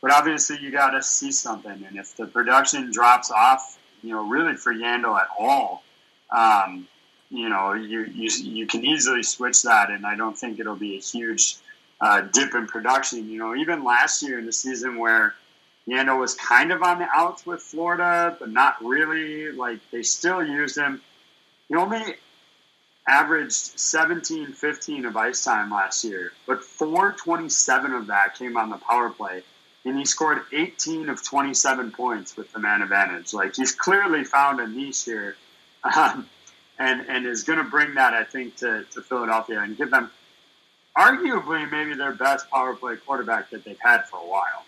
Speaker 2: but obviously, you got to see something. And if the production drops off, you know, really for Yandle at all, um, you know, you, you, you can easily switch that. And I don't think it'll be a huge uh, dip in production. You know, even last year in the season where Yandle was kind of on the outs with Florida, but not really, like they still used him. He only averaged 17, 15 of ice time last year, but 427 of that came on the power play and he scored 18 of 27 points with the man advantage. Like he's clearly found a niche here, um, and and is going to bring that I think to, to Philadelphia and give them arguably maybe their best power play quarterback that they've had for a while.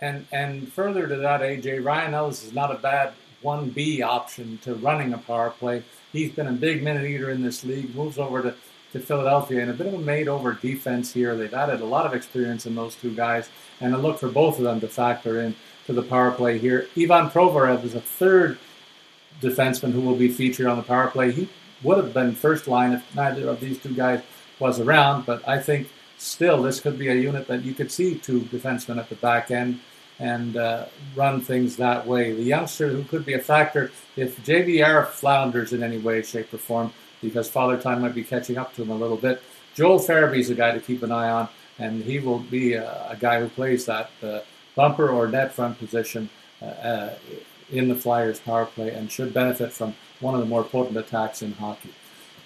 Speaker 1: And and further to that, AJ Ryan Ellis is not a bad one B option to running a power play. He's been a big minute eater in this league. Moves over to to Philadelphia and a bit of a made over defense here. They've added a lot of experience in those two guys, and I look for both of them to factor in to the power play here. Ivan Provorov is a third defenseman who will be featured on the power play. He would have been first line if neither of these two guys was around, but I think still this could be a unit that you could see two defensemen at the back end and uh, run things that way. The youngster who could be a factor if JVR flounders in any way, shape, or form because Father Time might be catching up to him a little bit. Joel Farabee is a guy to keep an eye on, and he will be a, a guy who plays that uh, bumper or net front position uh, uh, in the Flyers power play and should benefit from one of the more potent attacks in hockey.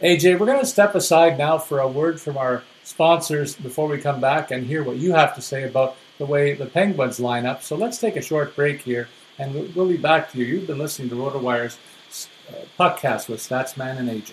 Speaker 1: AJ, we're going to step aside now for a word from our sponsors before we come back and hear what you have to say about the way the Penguins line up. So let's take a short break here, and we'll be back to you. You've been listening to RotoWire's uh, podcast with Statsman and AJ.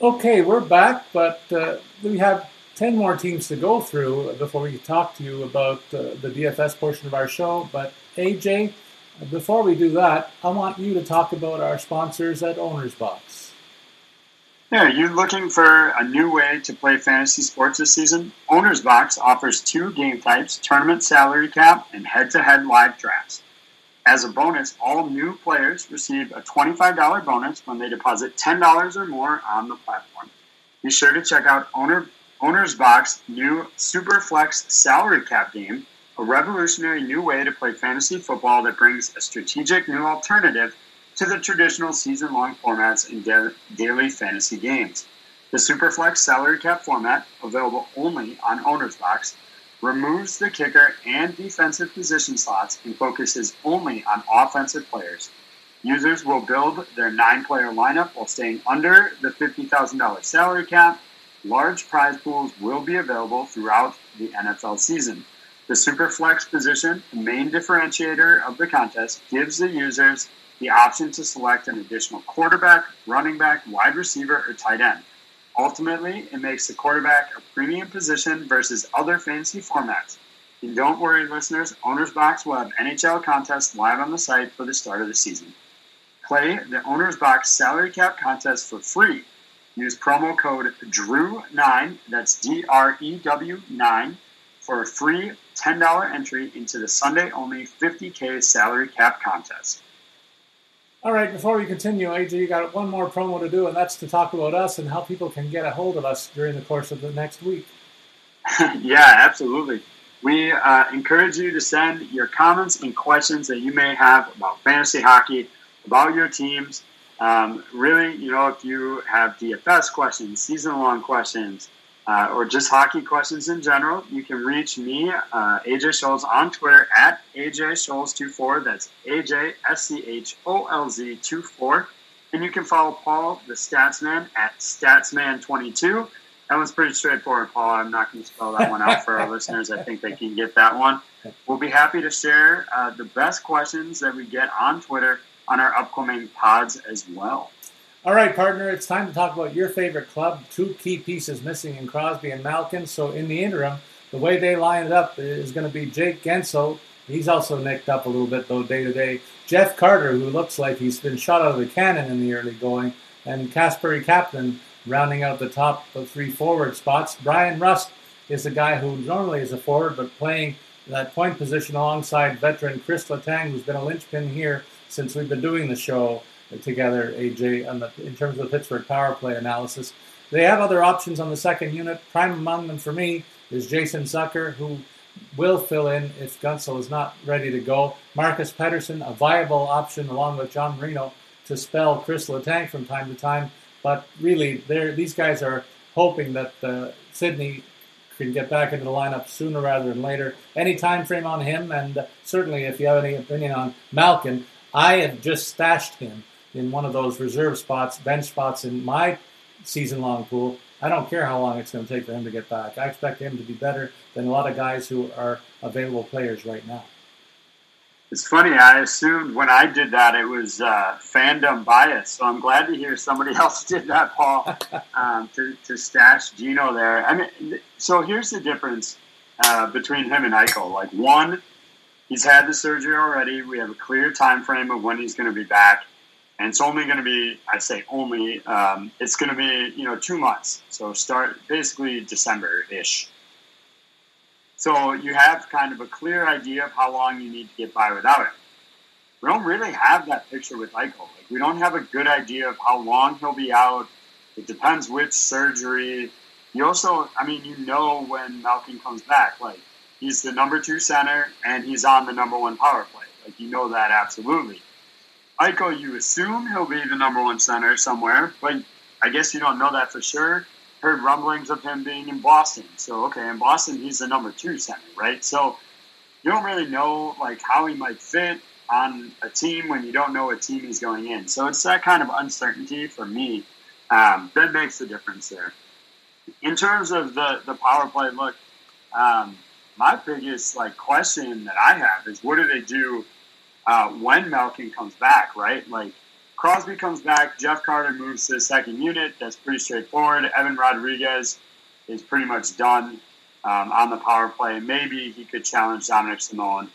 Speaker 1: Okay, we're back, but uh, we have 10 more teams to go through before we talk to you about uh, the DFS portion of our show. But AJ, before we do that, I want you to talk about our sponsors at Owners Box.
Speaker 2: Yeah, are you looking for a new way to play fantasy sports this season? Owners Box offers two game types tournament salary cap and head to head live drafts. As a bonus, all new players receive a $25 bonus when they deposit $10 or more on the platform. Be sure to check out Owner, Owner's Box new Superflex salary cap game, a revolutionary new way to play fantasy football that brings a strategic new alternative to the traditional season long formats in da- daily fantasy games. The Superflex salary cap format, available only on Owner's Box, removes the kicker and defensive position slots and focuses only on offensive players. Users will build their nine player lineup while staying under the $50,000 salary cap. Large prize pools will be available throughout the NFL season. The Superflex position, the main differentiator of the contest, gives the users the option to select an additional quarterback, running back, wide receiver, or tight end. Ultimately, it makes the quarterback a premium position versus other fantasy formats. And don't worry, listeners, Owner's Box will have NHL contests live on the site for the start of the season. Play the Owner's Box salary cap contest for free. Use promo code DREW9, that's D R E W 9, for a free $10 entry into the Sunday only 50K salary cap contest.
Speaker 1: All right, before we continue, AJ, you got one more promo to do, and that's to talk about us and how people can get a hold of us during the course of the next week.
Speaker 2: yeah, absolutely. We uh, encourage you to send your comments and questions that you may have about fantasy hockey, about your teams. Um, really, you know, if you have DFS questions, season long questions, uh, or just hockey questions in general, you can reach me, uh, AJ Scholz, on Twitter at AJ Scholz24. That's AJ S C H O L Z 24. And you can follow Paul, the Statsman, at Statsman22. That one's pretty straightforward, Paul. I'm not going to spell that one out for our listeners. I think they can get that one. We'll be happy to share uh, the best questions that we get on Twitter on our upcoming pods as well.
Speaker 1: All right, partner, it's time to talk about your favorite club. Two key pieces missing in Crosby and Malkin. So, in the interim, the way they line it up is going to be Jake Guentzel. He's also nicked up a little bit, though, day to day. Jeff Carter, who looks like he's been shot out of the cannon in the early going. And Kasperi Kapanen rounding out the top of three forward spots. Bryan Rust is a guy who normally is a forward, but playing that point position alongside veteran Chris Letang, who's been a linchpin here since we've been doing the show together, AJ, on the, in terms of the Pittsburgh power play analysis. They have other options on the second unit. Prime among them for me is Jason Zucker, who will fill in if Guentzel is not ready to go. Marcus Pettersson, a viable option along with John Marino to spell Chris Letang from time to time. But really, these guys are hoping that uh, Sidney can get back into the lineup sooner rather than later. Any time frame on him, and certainly if you have any opinion on Malkin, I have just stashed him in one of those reserve spots, bench spots in my season-long pool. I don't care how long it's going to take for him to get back. I expect him to be better than a lot of guys who are available players right now.
Speaker 2: It's funny. I assumed when I did that it was uh, fandom bias, so I'm glad to hear somebody else did that, Paul, um, to, to stash Gino there. I mean, so here's the difference uh, between him and Eichel. Like one, he's had the surgery already. We have a clear time frame of when he's going to be back, and it's only going to be, I say only, um, it's going to be you know two months. So start basically December ish. So you have kind of a clear idea of how long you need to get by without him. We don't really have that picture with Eichel. Like we don't have a good idea of how long he'll be out. It depends which surgery. You also, I mean, you know when Malkin comes back. Like he's the number two center and he's on the number one power play. Like you know that absolutely. Eichel, you assume he'll be the number one center somewhere, but I guess you don't know that for sure heard rumblings of him being in Boston. So okay, in Boston he's the number two center, right? So you don't really know like how he might fit on a team when you don't know what team he's going in. So it's that kind of uncertainty for me um, that makes the difference there. In terms of the the power play, look, um, my biggest like question that I have is what do they do uh, when Malkin comes back, right? Like Crosby comes back. Jeff Carter moves to the second unit. That's pretty straightforward. Evan Rodrigues is pretty much done um, on the power play. Maybe he could challenge Dominik Simon.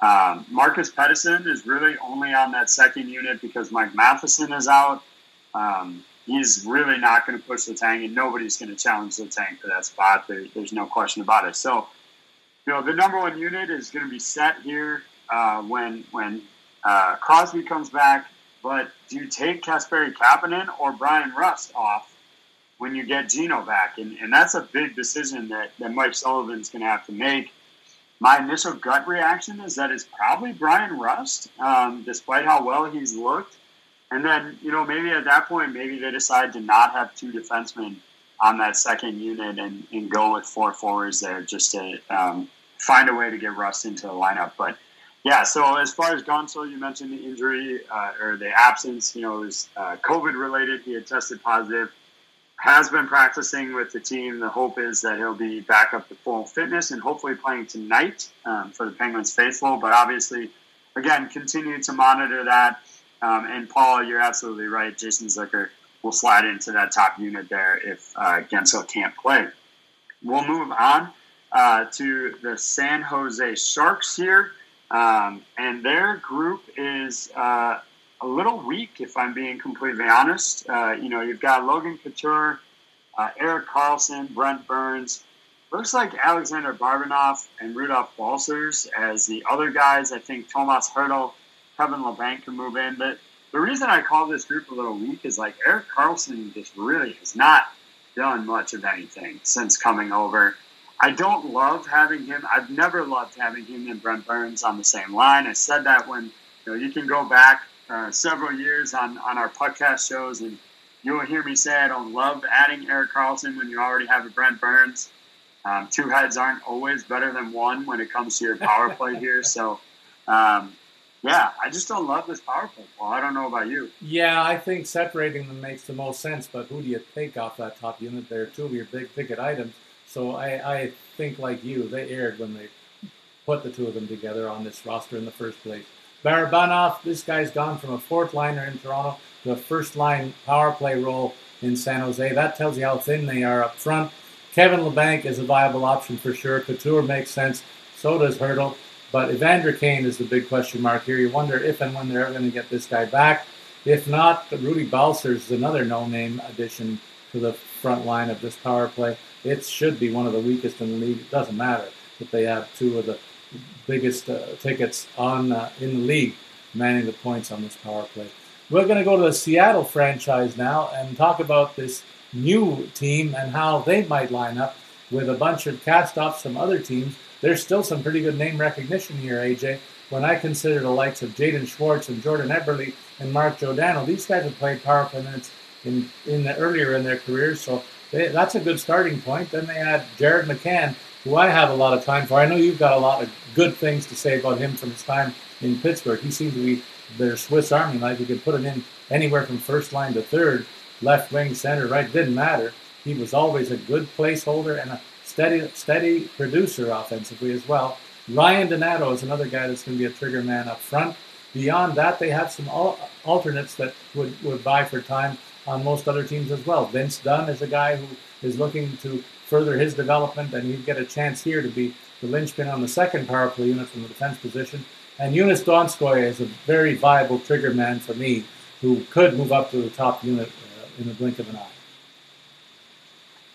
Speaker 2: Um, Marcus Pettersson is really only on that second unit because Mike Matheson is out. Um, he's really not going to push the tank, and nobody's going to challenge the tank for that spot. There, there's no question about it. So, you know, the number one unit is going to be set here uh, when when uh, Crosby comes back. But do you take Kasperi Kapanen or Bryan Rust off when you get Gino back? And, and that's a big decision that, that Mike Sullivan's going to have to make. My initial gut reaction is that it's probably Bryan Rust, um, despite how well he's looked. And then, you know, maybe at that point, maybe they decide to not have two defensemen on that second unit and, and go with four forwards there just to um, find a way to get Rust into the lineup. But yeah, so as far as Guentzel, you mentioned the injury uh, or the absence. You know, it was uh, COVID related. He had tested positive. Has been practicing with the team. The hope is that he'll be back up to full fitness and hopefully playing tonight um, for the Penguins faithful. But obviously, again, continue to monitor that. Um, and Paul, you're absolutely right. Jason Zucker will slide into that top unit there if uh, Guentzel can't play. We'll move on uh, to the San Jose Sharks here. Um, and their group is uh, a little weak, if I'm being completely honest. Uh, you know, you've got Logan Couture, uh, Erik Karlsson, Brent Burns. Looks like Alexander Barabanov and Rudolph Balcers as the other guys. I think Tomas Hertl, Kevin Labanc can move in. But the reason I call this group a little weak is like Erik Karlsson just really has not done much of anything since coming over. I don't love having him. I've never loved having him and Brent Burns on the same line. I said that when you know you can go back uh, several years on on our podcast shows, and you'll hear me say I don't love adding Erik Karlsson when you already have a Brent Burns. Um, two heads aren't always better than one when it comes to your power play here. So, um, yeah, I just don't love this power play. Well, I don't know about you.
Speaker 1: Yeah, I think separating them makes the most sense. But who do you take off that top unit there? Two of your big ticket items. So I, I think, like you, they erred when they put the two of them together on this roster in the first place. Barabanov, this guy's gone from a fourth liner in Toronto to a first line power play role in San Jose. That tells you how thin they are up front. Kevin Labanc is a viable option for sure. Couture makes sense. So does Hertl. But Evander Kane is the big question mark here. You wonder if and when they're ever going to get this guy back. If not, Rudy Balcers is another no-name addition to the front line of this power play it should be one of the weakest in the league. It doesn't matter if they have two of the biggest uh, tickets on uh, in the league manning the points on this power play. We're going to go to the Seattle franchise now and talk about this new team and how they might line up with a bunch of cast-offs from other teams. There's still some pretty good name recognition here, AJ. When I consider the likes of Jaden Schwartz and Jordan Eberle and Mark Giordano, these guys have played power play minutes in, in the, earlier in their careers, so they, that's a good starting point. Then they had Jared McCann, who I have a lot of time for. I know you've got a lot of good things to say about him from his time in Pittsburgh. He seemed to be their Swiss Army knife. You could put him in anywhere from first line to third, left wing, center, right. Didn't matter. He was always a good placeholder and a steady, steady producer offensively as well. Ryan Donato is another guy that's going to be a trigger man up front. Beyond that, they have some alternates that would, would buy for time on most other teams as well. Vince Dunn is a guy who is looking to further his development, and he'd get a chance here to be the linchpin on the second power play unit from the defense position. And Joonas Donskoi is a very viable trigger man for me who could move up to the top unit uh, in the blink of an eye.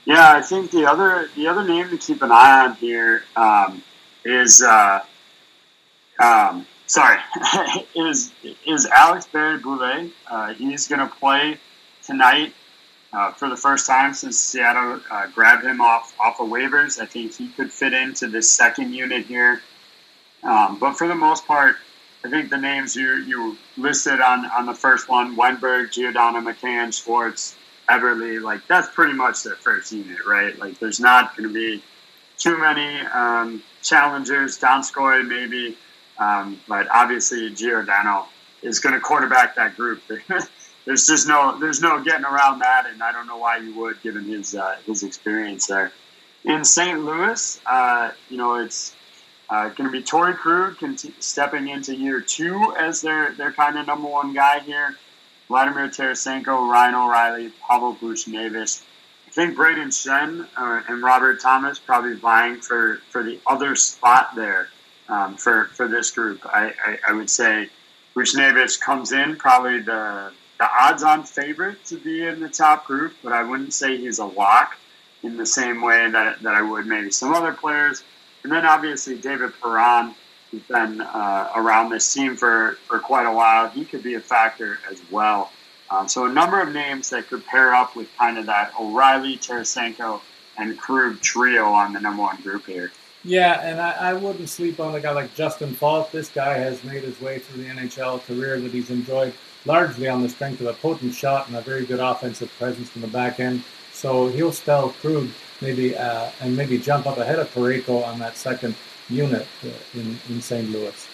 Speaker 2: Yeah, I think the other the other name to keep an eye on here um, is uh, um, sorry is is Alex Barré-Boulet. Uh, he's going to play tonight uh, for the first time since Seattle uh, grabbed him off off of waivers. I think he could fit into this second unit here. Um, but for the most part, I think the names you, you listed on, on the first one, Wennberg, Giordano, McCann, Schwartz, Eberle, like that's pretty much their first unit, right? Like there's not going to be too many um, challengers. Donskoi maybe, um, but obviously Giordano is going to quarterback that group. there's just no there's no getting around that, and I don't know why you would, given his uh, his experience there. In St. Louis, uh, you know it's uh, going to be Torey Krug stepping into year two as their their kind of number one guy here. Vladimir Tarasenko, Ryan O'Reilly, Pavel Buchnevich. I think Brayden Schenn uh, and Robert Thomas probably vying for, for the other spot there um, for, for this group. I, I, I would say Buchnevich comes in probably the, the odds-on favorite to be in the top group, but I wouldn't say he's a lock in the same way that, that I would maybe some other players. And then obviously David Perron, who's been uh, around this team for, for quite a while, he could be a factor as well. Um, so a number of names that could pair up with kind of that O'Reilly, Tarasenko, and Krug trio on the number one group here.
Speaker 1: Yeah, and I, I, wouldn't sleep on a guy like Justin Faulk. This guy has made his way through the NHL career that he's enjoyed largely on the strength of a potent shot and a very good offensive presence from the back end. So he'll spell Krug maybe uh, and maybe jump up ahead of Parayko on that second unit uh, in, in St. Louis.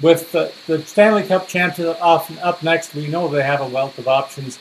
Speaker 1: With the, the Stanley Cup champion off, up next, we know they have a wealth of options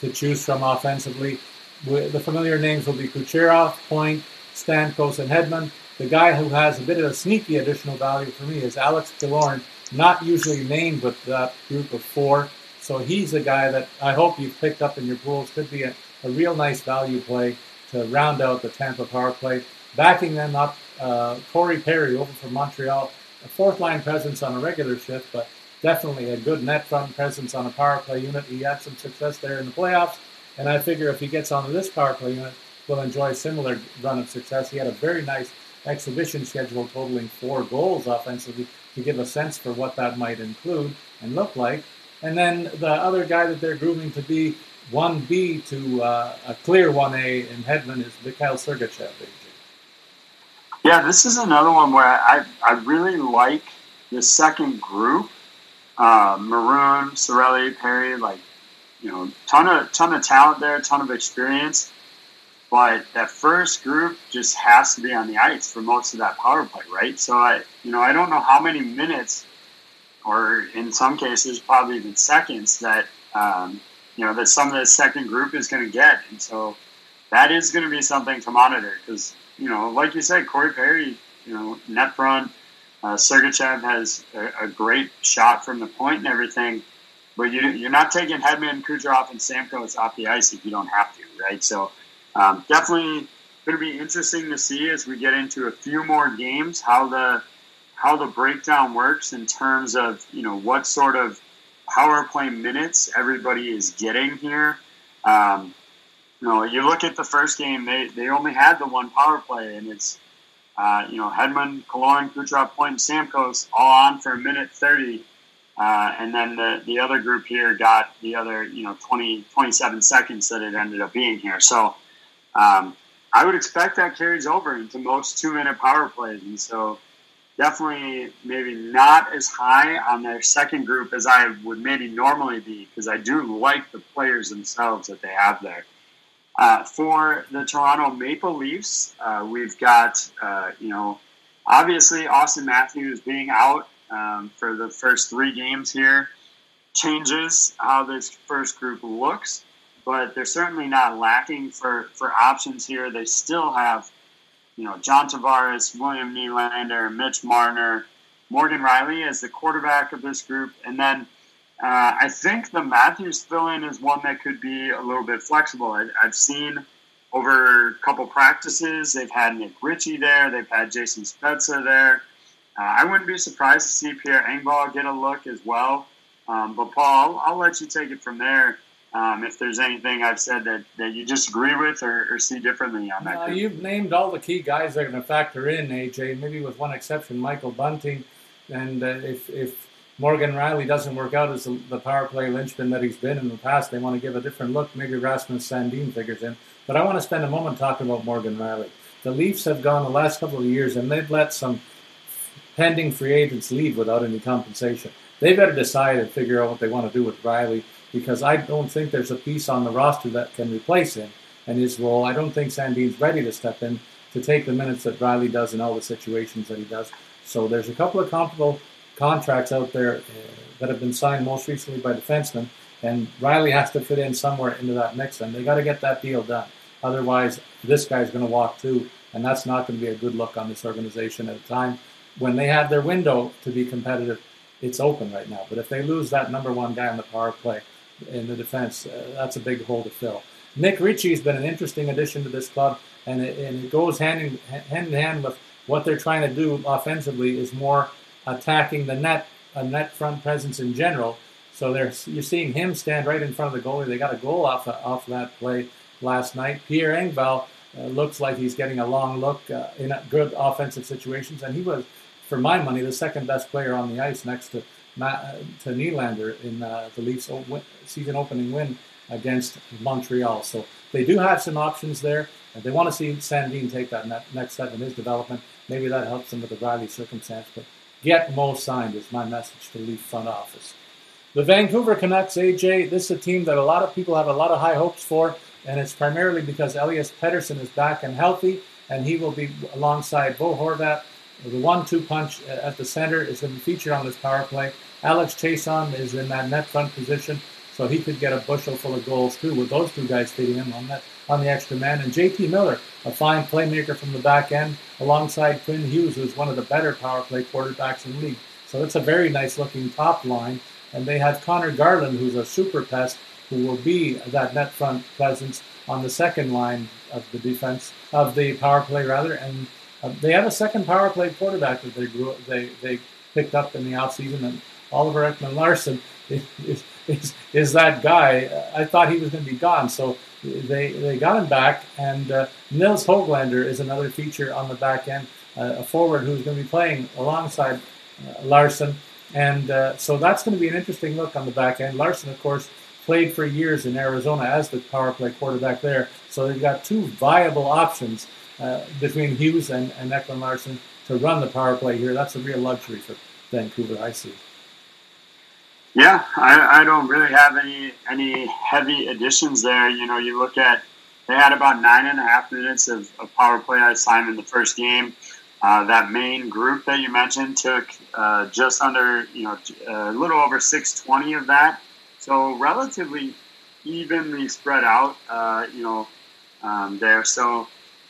Speaker 1: to choose from offensively. The familiar names will be Kucherov, Point, Stamkos, and Hedman. The guy who has a bit of a sneaky additional value for me is Alex Killorn, not usually named with that group of four. So he's a guy that I hope you've picked up in your pools. Could be a, a real nice value play to round out the Tampa power play. Backing them up, uh, Corey Perry over from Montreal, a fourth line presence on a regular shift, but definitely a good net front presence on a power play unit. He had some success there in the playoffs, and I figure if he gets onto this power play unit, will enjoy a similar run of success. He had a very nice exhibition schedule totaling four goals offensively to give a sense for what that might include and look like. And then the other guy that they're grooming to be 1B to uh, a clear 1A in Hedman is Mikhail Sergachev.
Speaker 2: Yeah, this is another one where I, I really like the second group. Uh, Maroon, Cirelli, Perry, like, you know, ton of ton of talent there, ton of experience. But that first group just has to be on the ice for most of that power play, right? So I, you know, I don't know how many minutes, or in some cases, probably even seconds that um, you know that some of the second group is going to get, and so that is going to be something to monitor because you know, like you said, Corey Perry, you know, net front, uh, Sergachev has a, a, great shot from the point and everything, but you, you're not taking Hedman, Kucherov, and Stamkos off the ice if you don't have to, right? So um, definitely going to be interesting to see as we get into a few more games how the how the breakdown works in terms of you know what sort of power play minutes everybody is getting here. Um, you know, you look at the first game; they, they only had the one power play, and it's uh, you know Hedman, Killorn, Kucherov, Point, and Stamkos all on for a minute thirty, uh, and then the the other group here got the other you know 20, 27 seconds that it ended up being here. So um, I would expect that carries over into most two minute power plays, and so definitely maybe not as high on their second group as I would maybe normally be because I do like the players themselves that they have there. Uh, for the Toronto Maple Leafs, uh, we've got, uh, you know, obviously Auston Matthews being out um, for the first three games here changes how this first group looks, but they're certainly not lacking for, for options here. They still have, you know, John Tavares, William Nylander, Mitch Marner, Morgan Rielly as the quarterback of this group, and then uh, I think the Matthews fill-in is one that could be a little bit flexible. I, have seen over a couple practices they've had Nick Ritchie there, they've had Jason Spezza there. Uh, I wouldn't be surprised to see Pierre Engvall get a look as well. Um, but Paul, I'll, I'll, let you take it from there. Um, if there's anything I've said that, that you disagree with or, or see differently on that.
Speaker 1: Uh, you've named all the key guys that are going to factor in, AJ. Maybe with one exception, Michael Bunting. And uh, if if Morgan Rielly doesn't work out as the power play linchpin that he's been in the past, they want to give a different look. Maybe Rasmus Sandin figures in. But I want to spend a moment talking about Morgan Rielly. The Leafs have gone the last couple of years and they've let some pending free agents leave without any compensation. They better decide and figure out what they want to do with Rielly because I don't think there's a piece on the roster that can replace him and his role. I don't think Sandin's ready to step in to take the minutes that Rielly does in all the situations that he does. So there's a couple of comparable contracts out there uh, that have been signed most recently by defensemen, and Rielly has to fit in somewhere into that mix, and they got to get that deal done. Otherwise, this guy's going to walk too, and that's not going to be a good look on this organization at a time when they have their window to be competitive. It's open right now, but if they lose that number one guy on the power play in the defense, uh, that's a big hole to fill. Nick Ritchie has been an interesting addition to this club, and it, and it goes hand in, hand in hand with what they're trying to do offensively is more attacking the net, a net front presence in general. So there's you're seeing him stand right in front of the goalie. They got a goal off of, off that play last night. Pierre Engvall uh, looks like he's getting a long look uh, in good offensive situations, and he was, for my money, the second best player on the ice next to Matt, uh, to Nylander in uh, the Leafs' season opening win against Montreal. So they do have some options there, and they want to see Sandin take that next step in his development. Maybe that helps him with the Rielly circumstance, but Get Mo signed is my message to Leaf front office. The Vancouver Canucks, AJ, this is a team that a lot of people have a lot of high hopes for, and it's primarily because Elias Pettersson is back and healthy, and he will be alongside Bo Horvat. The one-two punch at the center is going to be featured on this power play. Alex Chiasson is in that net front position, so he could get a bushel full of goals too with those two guys feeding him on that on the extra man. And JT Miller, a fine playmaker from the back end, alongside Quinn Hughes, who's one of the better power play quarterbacks in the league. So it's a very nice looking top line. And they have Conor Garland, who's a super pest, who will be that net front presence on the second line of the defense, of the power play rather. And uh, they have a second power play quarterback that they grew, they, they picked up in the offseason. And Oliver Ekman-Larsson is, is, is that guy. I thought he was going to be gone. So they they got him back, and uh, Nils Hoglander is another feature on the back end, uh, a forward who's going to be playing alongside uh, Larsson, and uh, so that's going to be an interesting look on the back end. Larsson, of course, played for years in Arizona as the power play quarterback there, so they've got two viable options uh, between Hughes and, and Ekman-Larsson to run the power play here. That's a real luxury for Vancouver, I see.
Speaker 2: Yeah, I, I don't really have any any heavy additions there. You know, you look at they had about nine and a half minutes of, of power play time in the first game. Uh, that main group that you mentioned took uh, just under, you know, a little over 620 of that. So relatively evenly spread out, uh, you know, um, there. So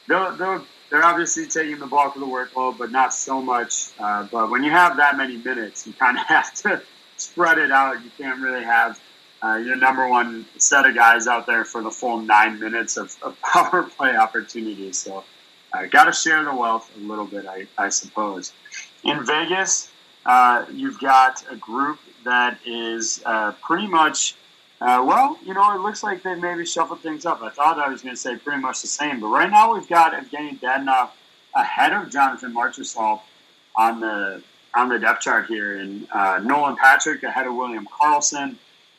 Speaker 2: they'll, they'll, they're obviously taking the bulk of the workload, but not so much. Uh, but when you have that many minutes, you kind of have to spread it out. You can't really have uh, your number one set of guys out there for the full nine minutes of, of power play opportunities. So, uh, got to share the wealth a little bit, I, I suppose. In Vegas, uh, you've got a group that is uh, pretty much, uh, well, you know, it looks like they maybe shuffled things up. I thought I was going to say pretty much the same, but right now we've got Evgeny Dadonov ahead of Jonathan Marchessault on the on the depth chart here, and uh, Nolan Patrick ahead of William Karlsson.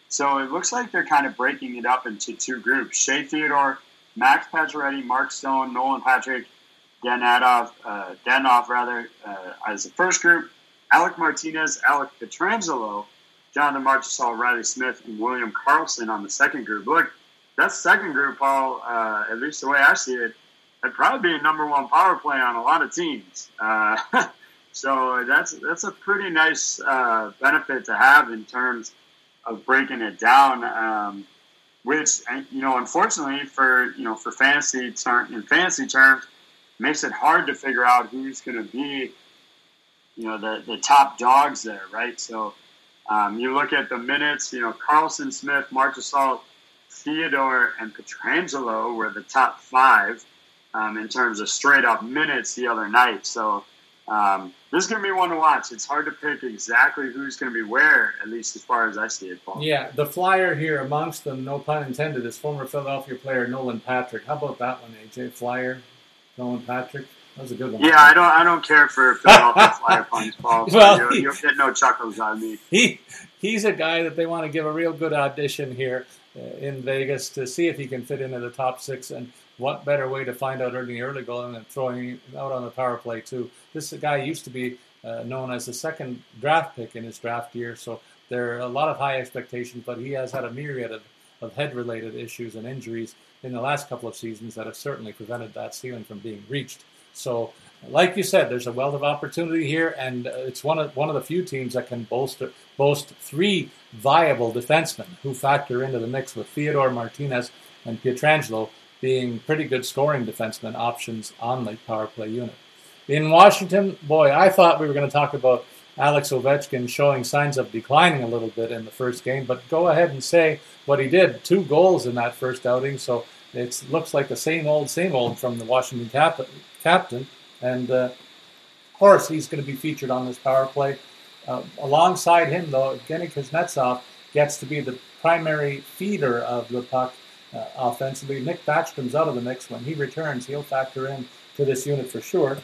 Speaker 2: So it looks like they're kind of breaking it up into two groups: Shea Theodore, Max Pacioretty, Mark Stone, Nolan Patrick, Dan Adolf, uh, Dadonov rather uh, as the first group. Alec Martinez, Alec Pietrangelo, Jonathan Marchessault, Reilly Smith, and William Karlsson on the second group. Look, that second group, Paul, uh, at least the way I see it, would probably be a number one power play on a lot of teams. Uh, so that's that's a pretty nice uh, benefit to have in terms of breaking it down. Um, which you know, unfortunately for you know for fantasy ter- in fantasy terms, makes it hard to figure out who's going to be you know the the top dogs there, right? So um, you look at the minutes. You know, Karlsson, Smith, Marchessault, Theodore, and Pietrangelo were the top five um, in terms of straight up minutes the other night. So um, this is going to be one to watch. It's hard to pick exactly who's going to be where, at least as far as I see it, Paul.
Speaker 1: Yeah, the flyer here amongst them, no pun intended, is former Philadelphia player Nolan Patrick. How about that one, AJ? Flyer, Nolan Patrick. That was a good one.
Speaker 2: Yeah, I don't. I don't care for Philadelphia Flyer puns, Paul. So
Speaker 1: Well,
Speaker 2: you'll,
Speaker 1: he-
Speaker 2: get no chuckles of me.
Speaker 1: he he's a guy that they want to give a real good audition here uh, in Vegas to see if he can fit into the top six. And what better way to find out early early goal than throwing him out on the power play too? This guy used to be uh, known as the second draft pick in his draft year, so there are a lot of high expectations. But he has had a myriad of, of head related issues and injuries in the last couple of seasons that have certainly prevented that ceiling from being reached. So, like you said, there's a wealth of opportunity here, and uh, it's one of one of the few teams that can boast boast three viable defensemen who factor into the mix with Theodore Martinez and Pietrangelo being pretty good scoring defensemen options on the power play unit. In Washington, boy, I thought we were going to talk about Alex Ovechkin showing signs of declining a little bit in the first game, but go ahead and say what he did. Two goals in that first outing, so it looks like the same old, same old from the Washington cap- captain. And uh, of course, he's going to be featured on this power play. Uh, alongside him, though, Evgeny Kuznetsov gets to be the primary feeder of the puck uh, offensively. Nick Backstrom's out of the mix. When he returns, he'll factor in to this unit for sure.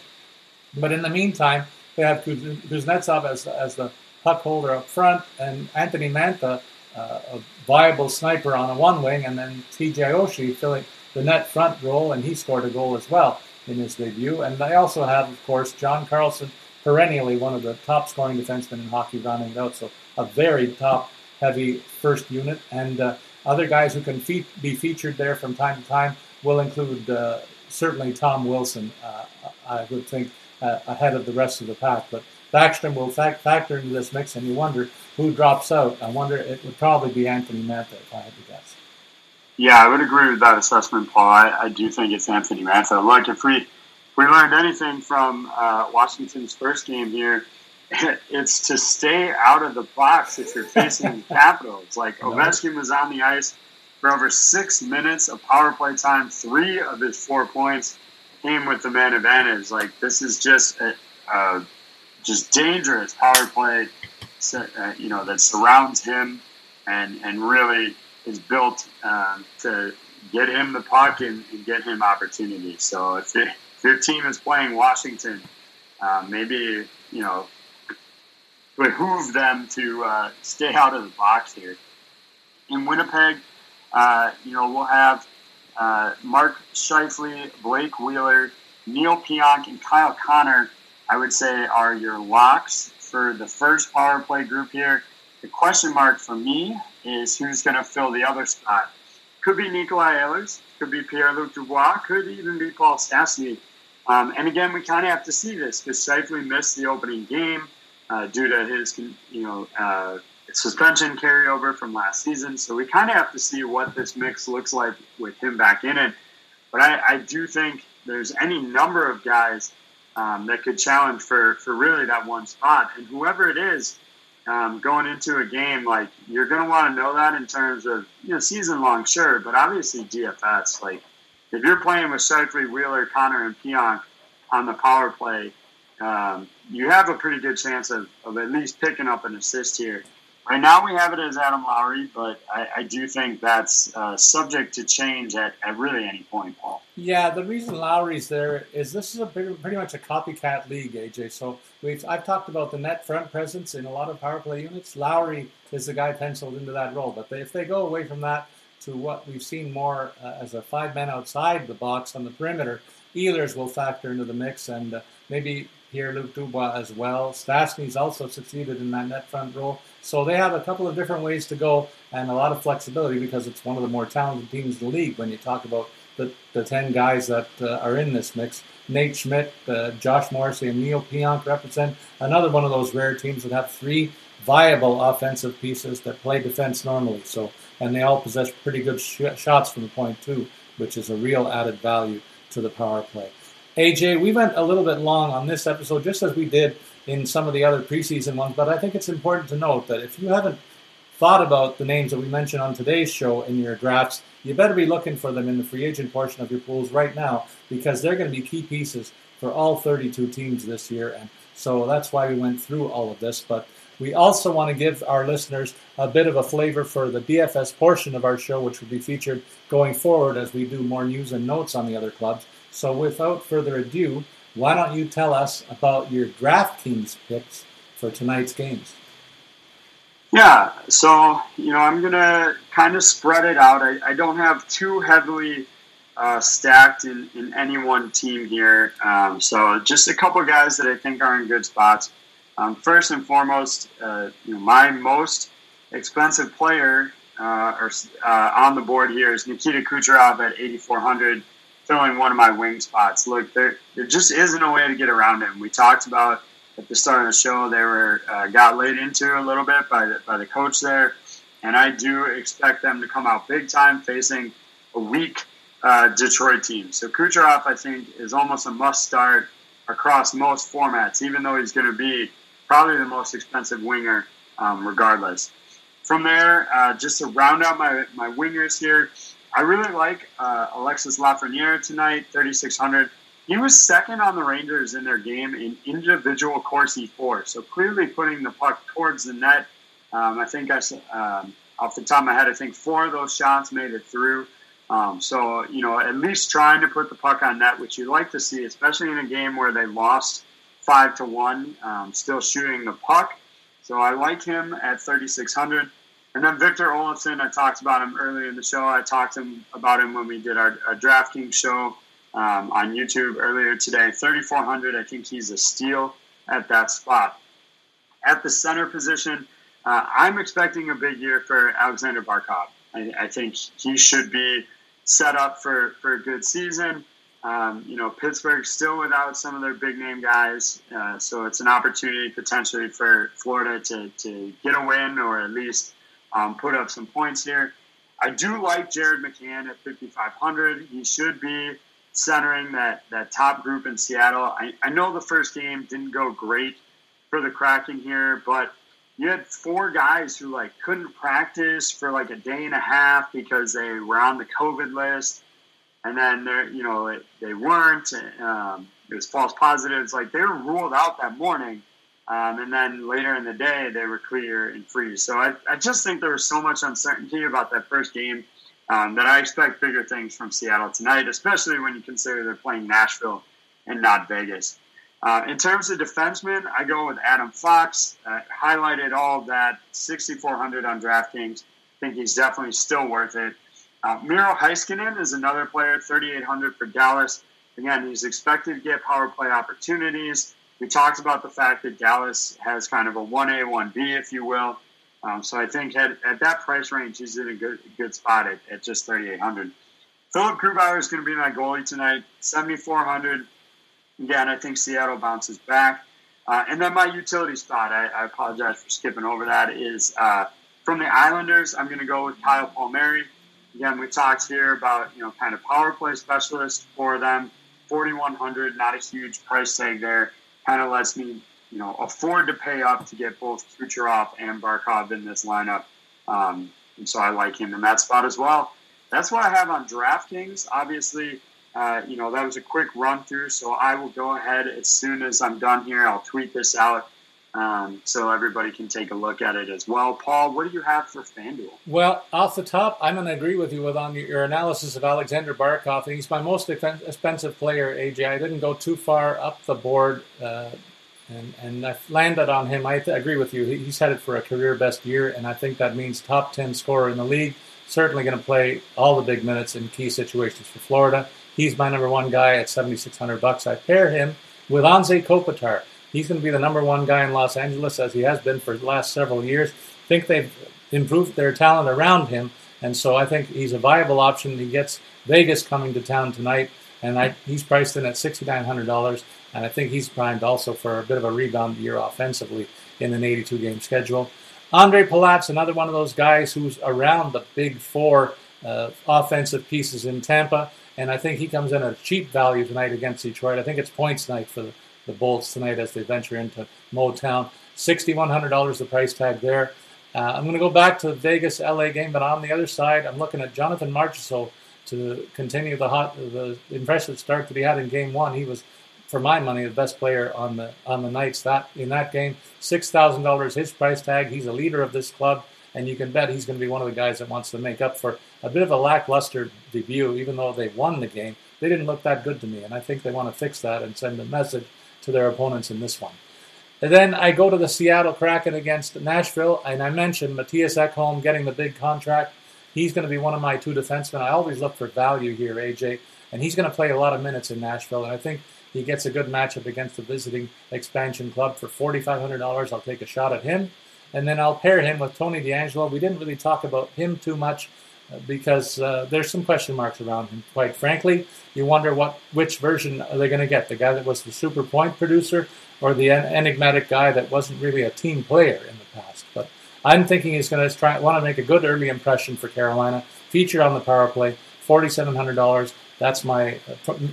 Speaker 1: But in the meantime, they have Kuznetsov as, as the puck holder up front, and Anthony Mantha, uh, a viable sniper on a one wing, and then TJ Oshie filling the net front role, and he scored a goal as well in his debut. And they also have, of course, John Carlson, perennially one of the top scoring defensemen in hockey, rounding out. So a very top heavy first unit, and uh, other guys who can fe- be featured there from time to time will include uh, certainly Tom Wilson. Uh, I would think uh, ahead of the rest of the pack, but Backstrom will fac- factor into this mix, and you wonder who drops out. I wonder it would probably be Anthony Mantha if I had to guess.
Speaker 2: Yeah, I would agree with that assessment, Paul. I, I do think it's Anthony Mantha. Look, if we if we learned anything from uh, Washington's first game here, it's to stay out of the box if you're facing the Capitals. Like Ovechkin was on the ice for over six minutes of power play time. Three of his four points came with the man advantage. Like this is just a, just dangerous power play, uh, you know, that surrounds him and and really is built um, to get him the puck and, and get him opportunities. So if, it, if your team is playing Washington, uh, maybe you know behoove them to uh, stay out of the box here. In Winnipeg, uh, you know we'll have uh, Mark Scheifele, Blake Wheeler, Neal Pionk, and Kyle Connor. I would say are your locks for the first power play group here. The question mark for me is who's going to fill the other spot. Could be Nikolai Ehlers, could be Pierre-Luc Dubois, could even be Paul Stastny. Um, and again, we kind of have to see this because Scheifele missed the opening game uh, due to his, you know, uh, suspension carryover from last season. So we kind of have to see what this mix looks like with him back in it. But I, I do think there's any number of guys um, that could challenge for, for really that one spot. And whoever it is, um, going into a game, like you're going to want to know that in terms of you know season long, sure, but obviously DFS. Like if you're playing with Scheifele, Wheeler, Connor, and Pionk on the power play, um, you have a pretty good chance of, of at least picking up an assist here. Right now, we have it as Adam Lowry, but I, I do think that's uh, subject to change at, at really any point, Paul.
Speaker 1: Yeah, the reason Lowry's there is this is a pretty, much a copycat league, AJ. So we've I've talked about the net front presence in a lot of power play units. Lowry is the guy penciled into that role, but they, if they go away from that to what we've seen more uh, as a five man outside the box on the perimeter, Ehlers will factor into the mix, and uh, maybe Pierre-Luc Dubois as well. Stastny's also succeeded in that net front role. So they have a couple of different ways to go and a lot of flexibility because it's one of the more talented teams in the league when you talk about the, the 10 guys that uh, are in this mix. Nate Schmidt, uh, Josh Morrissey, and Neal Pionk represent another one of those rare teams that have three viable offensive pieces that play defense normally. So, and they all possess pretty good sh- shots from the point too, which is a real added value to the power play. AJ, we went a little bit long on this episode, just as we did in some of the other preseason ones, but I think it's important to note that if you haven't thought about the names that we mentioned on today's show in your drafts, you better be looking for them in the free agent portion of your pools right now because they're going to be key pieces for all 32 teams this year. And so that's why we went through all of this. But we also want to give our listeners a bit of a flavor for the DFS portion of our show, which will be featured going forward as we do more news and notes on the other clubs. So without further ado, why don't you tell us about your DraftKings picks for tonight's games?
Speaker 2: Yeah, so you know I'm gonna kind of spread it out. I, I don't have too heavily uh, stacked in, in any one team here. Um, so just a couple guys that I think are in good spots. Um, first and foremost, uh, you know, my most expensive player uh, or, uh, on the board here is Nikita Kucherov at 8,400, filling one of my wing spots. Look, there, there just isn't a way to get around him. We talked about at the start of the show, they were uh, got laid into a little bit by the, by the coach there, and I do expect them to come out big time facing a weak uh, Detroit team. So Kucherov, I think, is almost a must start across most formats, even though he's going to be probably the most expensive winger, um, regardless. From there, uh, just to round out my, my wingers here, I really like uh, Alexis Lafreniere tonight, 3,600. He was second on the Rangers in their game in individual Corsi For, so clearly putting the puck towards the net. Um, I think I, um, off the top of my head, I think four of those shots made it through. Um, so you know, at least trying to put the puck on net, which you like to see, especially in a game where they lost five to one, um, still shooting the puck. So I like him at 3,600. And then Victor Olofsson, I talked about him earlier in the show. I talked to him about him when we did our, our DraftKings show um, on YouTube earlier today. 3,400. I think he's a steal at that spot. At the center position, uh, I'm expecting a big year for Aleksander Barkov. I, I, think he should be set up for, for a good season. Um, you know, Pittsburgh's still without some of their big name guys, uh, so it's an opportunity potentially for Florida to, to get a win or at least um, put up some points here. I do like Jared McCann at 5,500. He should be centering that, that top group in Seattle. I, I know the first game didn't go great for the Kraken here, but you had four guys who like couldn't practice for like a day and a half because they were on the COVID list, and then they're you know they weren't. Um, it was false positives. Like they were ruled out that morning, um, and then later in the day they were clear and free. So I, I just think there was so much uncertainty about that first game um, that I expect bigger things from Seattle tonight, especially when you consider they're playing Nashville and not Vegas. Uh, in terms of defensemen, I go with Adam Fox. Uh, highlighted all of that, 6,400 on DraftKings. I think he's definitely still worth it. Uh, Miro Heiskanen is another player, 3,800 for Dallas. Again, he's expected to get power play opportunities. We talked about the fact that Dallas has kind of a 1A, 1B, if you will. Um, so I think at, at that price range, he's in a good good spot at, at just 3,800. Philipp Grubauer is going to be my goalie tonight, 7,400. Again, I think Seattle bounces back. Uh, and then my utility spot, I, I, apologize for skipping over that, is uh, from the Islanders. I'm going to go with Kyle Palmieri. Again, we talked here about you know kind of power play specialist for them. 4,100, not a huge price tag there. Kind of lets me you know, afford to pay up to get both Kucherov and Barkov in this lineup. Um, and so I like him in that spot as well. That's what I have on DraftKings. Obviously, uh, you know, that was a quick run through, so I will go ahead as soon as I'm done here. I'll tweet this out um, so everybody can take a look at it as well. Paul, what do you have for FanDuel?
Speaker 1: Well, off the top, I'm going to agree with you with on your analysis of Aleksander Barkov. He's my most expensive player, AJ. I didn't go too far up the board. Uh, and and I've landed on him. I th- agree with you. He's headed for a career best year, and I think that means top ten scorer in the league. Certainly going to play all the big minutes in key situations for Florida. He's my number one guy at seventy six hundred bucks. I pair him with Anze Kopitar. He's going to be the number one guy in Los Angeles, as he has been for the last several years. I think they've improved their talent around him, and so I think he's a viable option. He gets Vegas coming to town tonight, and I, he's priced in at $6,900, and I think he's primed also for a bit of a rebound year offensively in an 82 game schedule. Andre Palat's another one of those guys who's around the big four uh, offensive pieces in Tampa, and I think he comes in at a cheap value tonight against Detroit. I think it's points night for the, the Bolts tonight as they venture into Motown. $6,100 the price tag there. Uh, I'm going to go back to the Vegas LA game, but on the other side, I'm looking at Jonathan Marchessault to continue the hot, the impressive start that he had in Game One. He was, for my money, the best player on the on the Knights that in that game. Six thousand dollars his price tag. He's a leader of this club, and you can bet he's going to be one of the guys that wants to make up for a bit of a lackluster debut. Even though they won the game, they didn't look that good to me, and I think they want to fix that and send a message to their opponents in this one. And then I go to the Seattle Kraken against Nashville, and I mentioned Mattias Ekholm getting the big contract. He's going to be one of my two defensemen. I always look for value here, AJ, and he's going to play a lot of minutes in Nashville, and I think he gets a good matchup against the visiting expansion club for $4,500. I'll take a shot at him, and then I'll pair him with Tony DeAngelo. We didn't really talk about him too much because uh, there's some question marks around him. Quite frankly, you wonder what which version are they going to get? The guy that was the super point producer, or the enigmatic guy that wasn't really a team player in the past. But I'm thinking he's going to try want to make a good early impression for Carolina. Feature on the power play, forty-seven hundred dollars. That's my.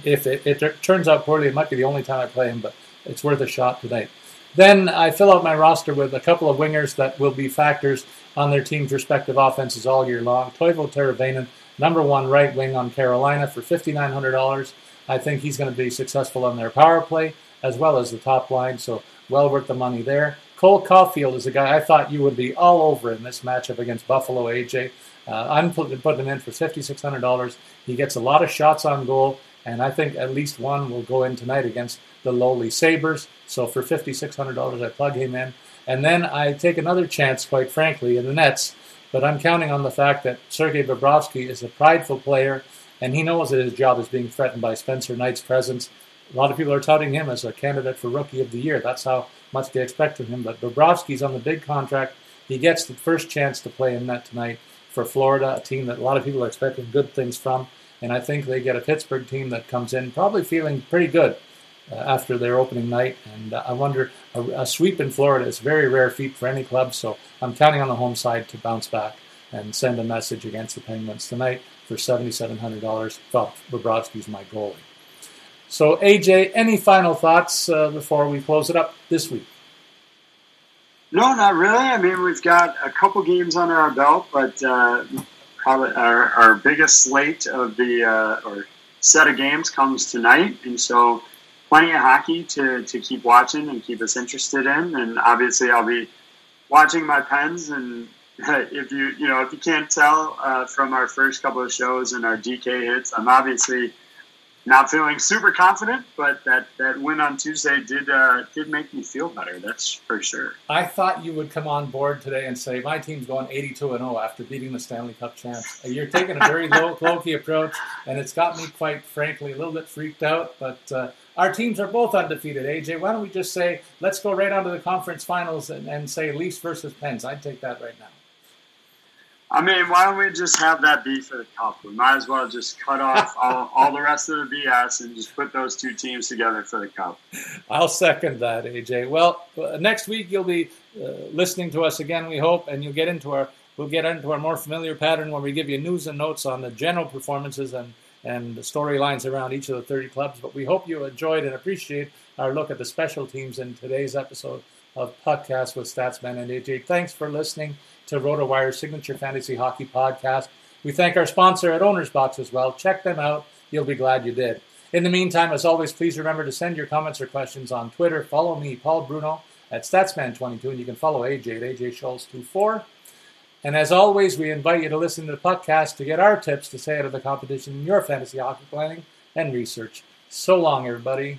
Speaker 1: If it, it, turns out poorly, it might be the only time I play him, but it's worth a shot tonight. Then I fill out my roster with a couple of wingers that will be factors on their team's respective offenses all year long. Teuvo Teravainen, number one right wing on Carolina for $5,900. I think he's going to be successful on their power play as well as the top line, so well worth the money there. Cole Caufield is a guy I thought you would be all over in this matchup against Buffalo AJ. Uh, I'm putting, putting him in for $5,600. He gets a lot of shots on goal, and I think at least one will go in tonight against the lowly Sabres. So for $5,600, I plug him in. And then I take another chance, quite frankly, in the Nets. But I'm counting on the fact that Sergei Bobrovsky is a prideful player, and he knows that his job is being threatened by Spencer Knight's presence. A lot of people are touting him as a candidate for Rookie of the Year. That's how much they expect from him. But Bobrovsky's on the big contract. He gets the first chance to play in net tonight for Florida, a team that a lot of people are expecting good things from. And I think they get a Pittsburgh team that comes in probably feeling pretty good uh, after their opening night. And uh, I wonder, a, a, sweep in Florida is a very rare feat for any club. So I'm counting on the home side to bounce back and send a message against the Penguins tonight for $7,700. Well, Bobrovsky's my goalie. So, AJ, any final thoughts uh, before we close it up this week?
Speaker 2: No, not really. I mean, we've got a couple games under our belt, but uh, probably our, our biggest slate of the uh, or set of games comes tonight, and so plenty of hockey to, to keep watching and keep us interested in. And obviously, I'll be watching my Pens. And if you you know if you can't tell uh, from our first couple of shows and our DK hits, I'm obviously not feeling super confident, but that, that win on Tuesday did uh, did make me feel better. That's for sure.
Speaker 1: I thought you would come on board today and say my team's going 82 and 0 after beating the Stanley Cup champs. You're taking a very low key approach, and it's got me quite frankly a little bit freaked out. But uh, our teams are both undefeated. AJ, why don't we just say let's go right on to the conference finals and, and say Leafs versus Pens? I'd take that right now.
Speaker 2: I mean, why don't we just have that be for the cup? We might as well just cut off all, all the rest of the BS and just put those two teams together for the cup.
Speaker 1: I'll second that, AJ. Well, uh, next week you'll be uh, listening to us again, we hope, and you'll get into our we'll get into our more familiar pattern where we give you news and notes on the general performances and and the storylines around each of the 30 clubs. But we hope you enjoyed and appreciate our look at the special teams in today's episode of Podcast with Statsman and AJ. Thanks for listening to RotoWire's signature fantasy hockey podcast. We thank our sponsor at Owner's Box as well. Check them out. You'll be glad you did. In the meantime, as always, please remember to send your comments or questions on Twitter. Follow me, Paul Bruno, at Statsman22, and you can follow AJ at AJ Schultz24. And as always, we invite you to listen to the podcast to get our tips to stay out of the competition in your fantasy hockey planning and research. So long, everybody.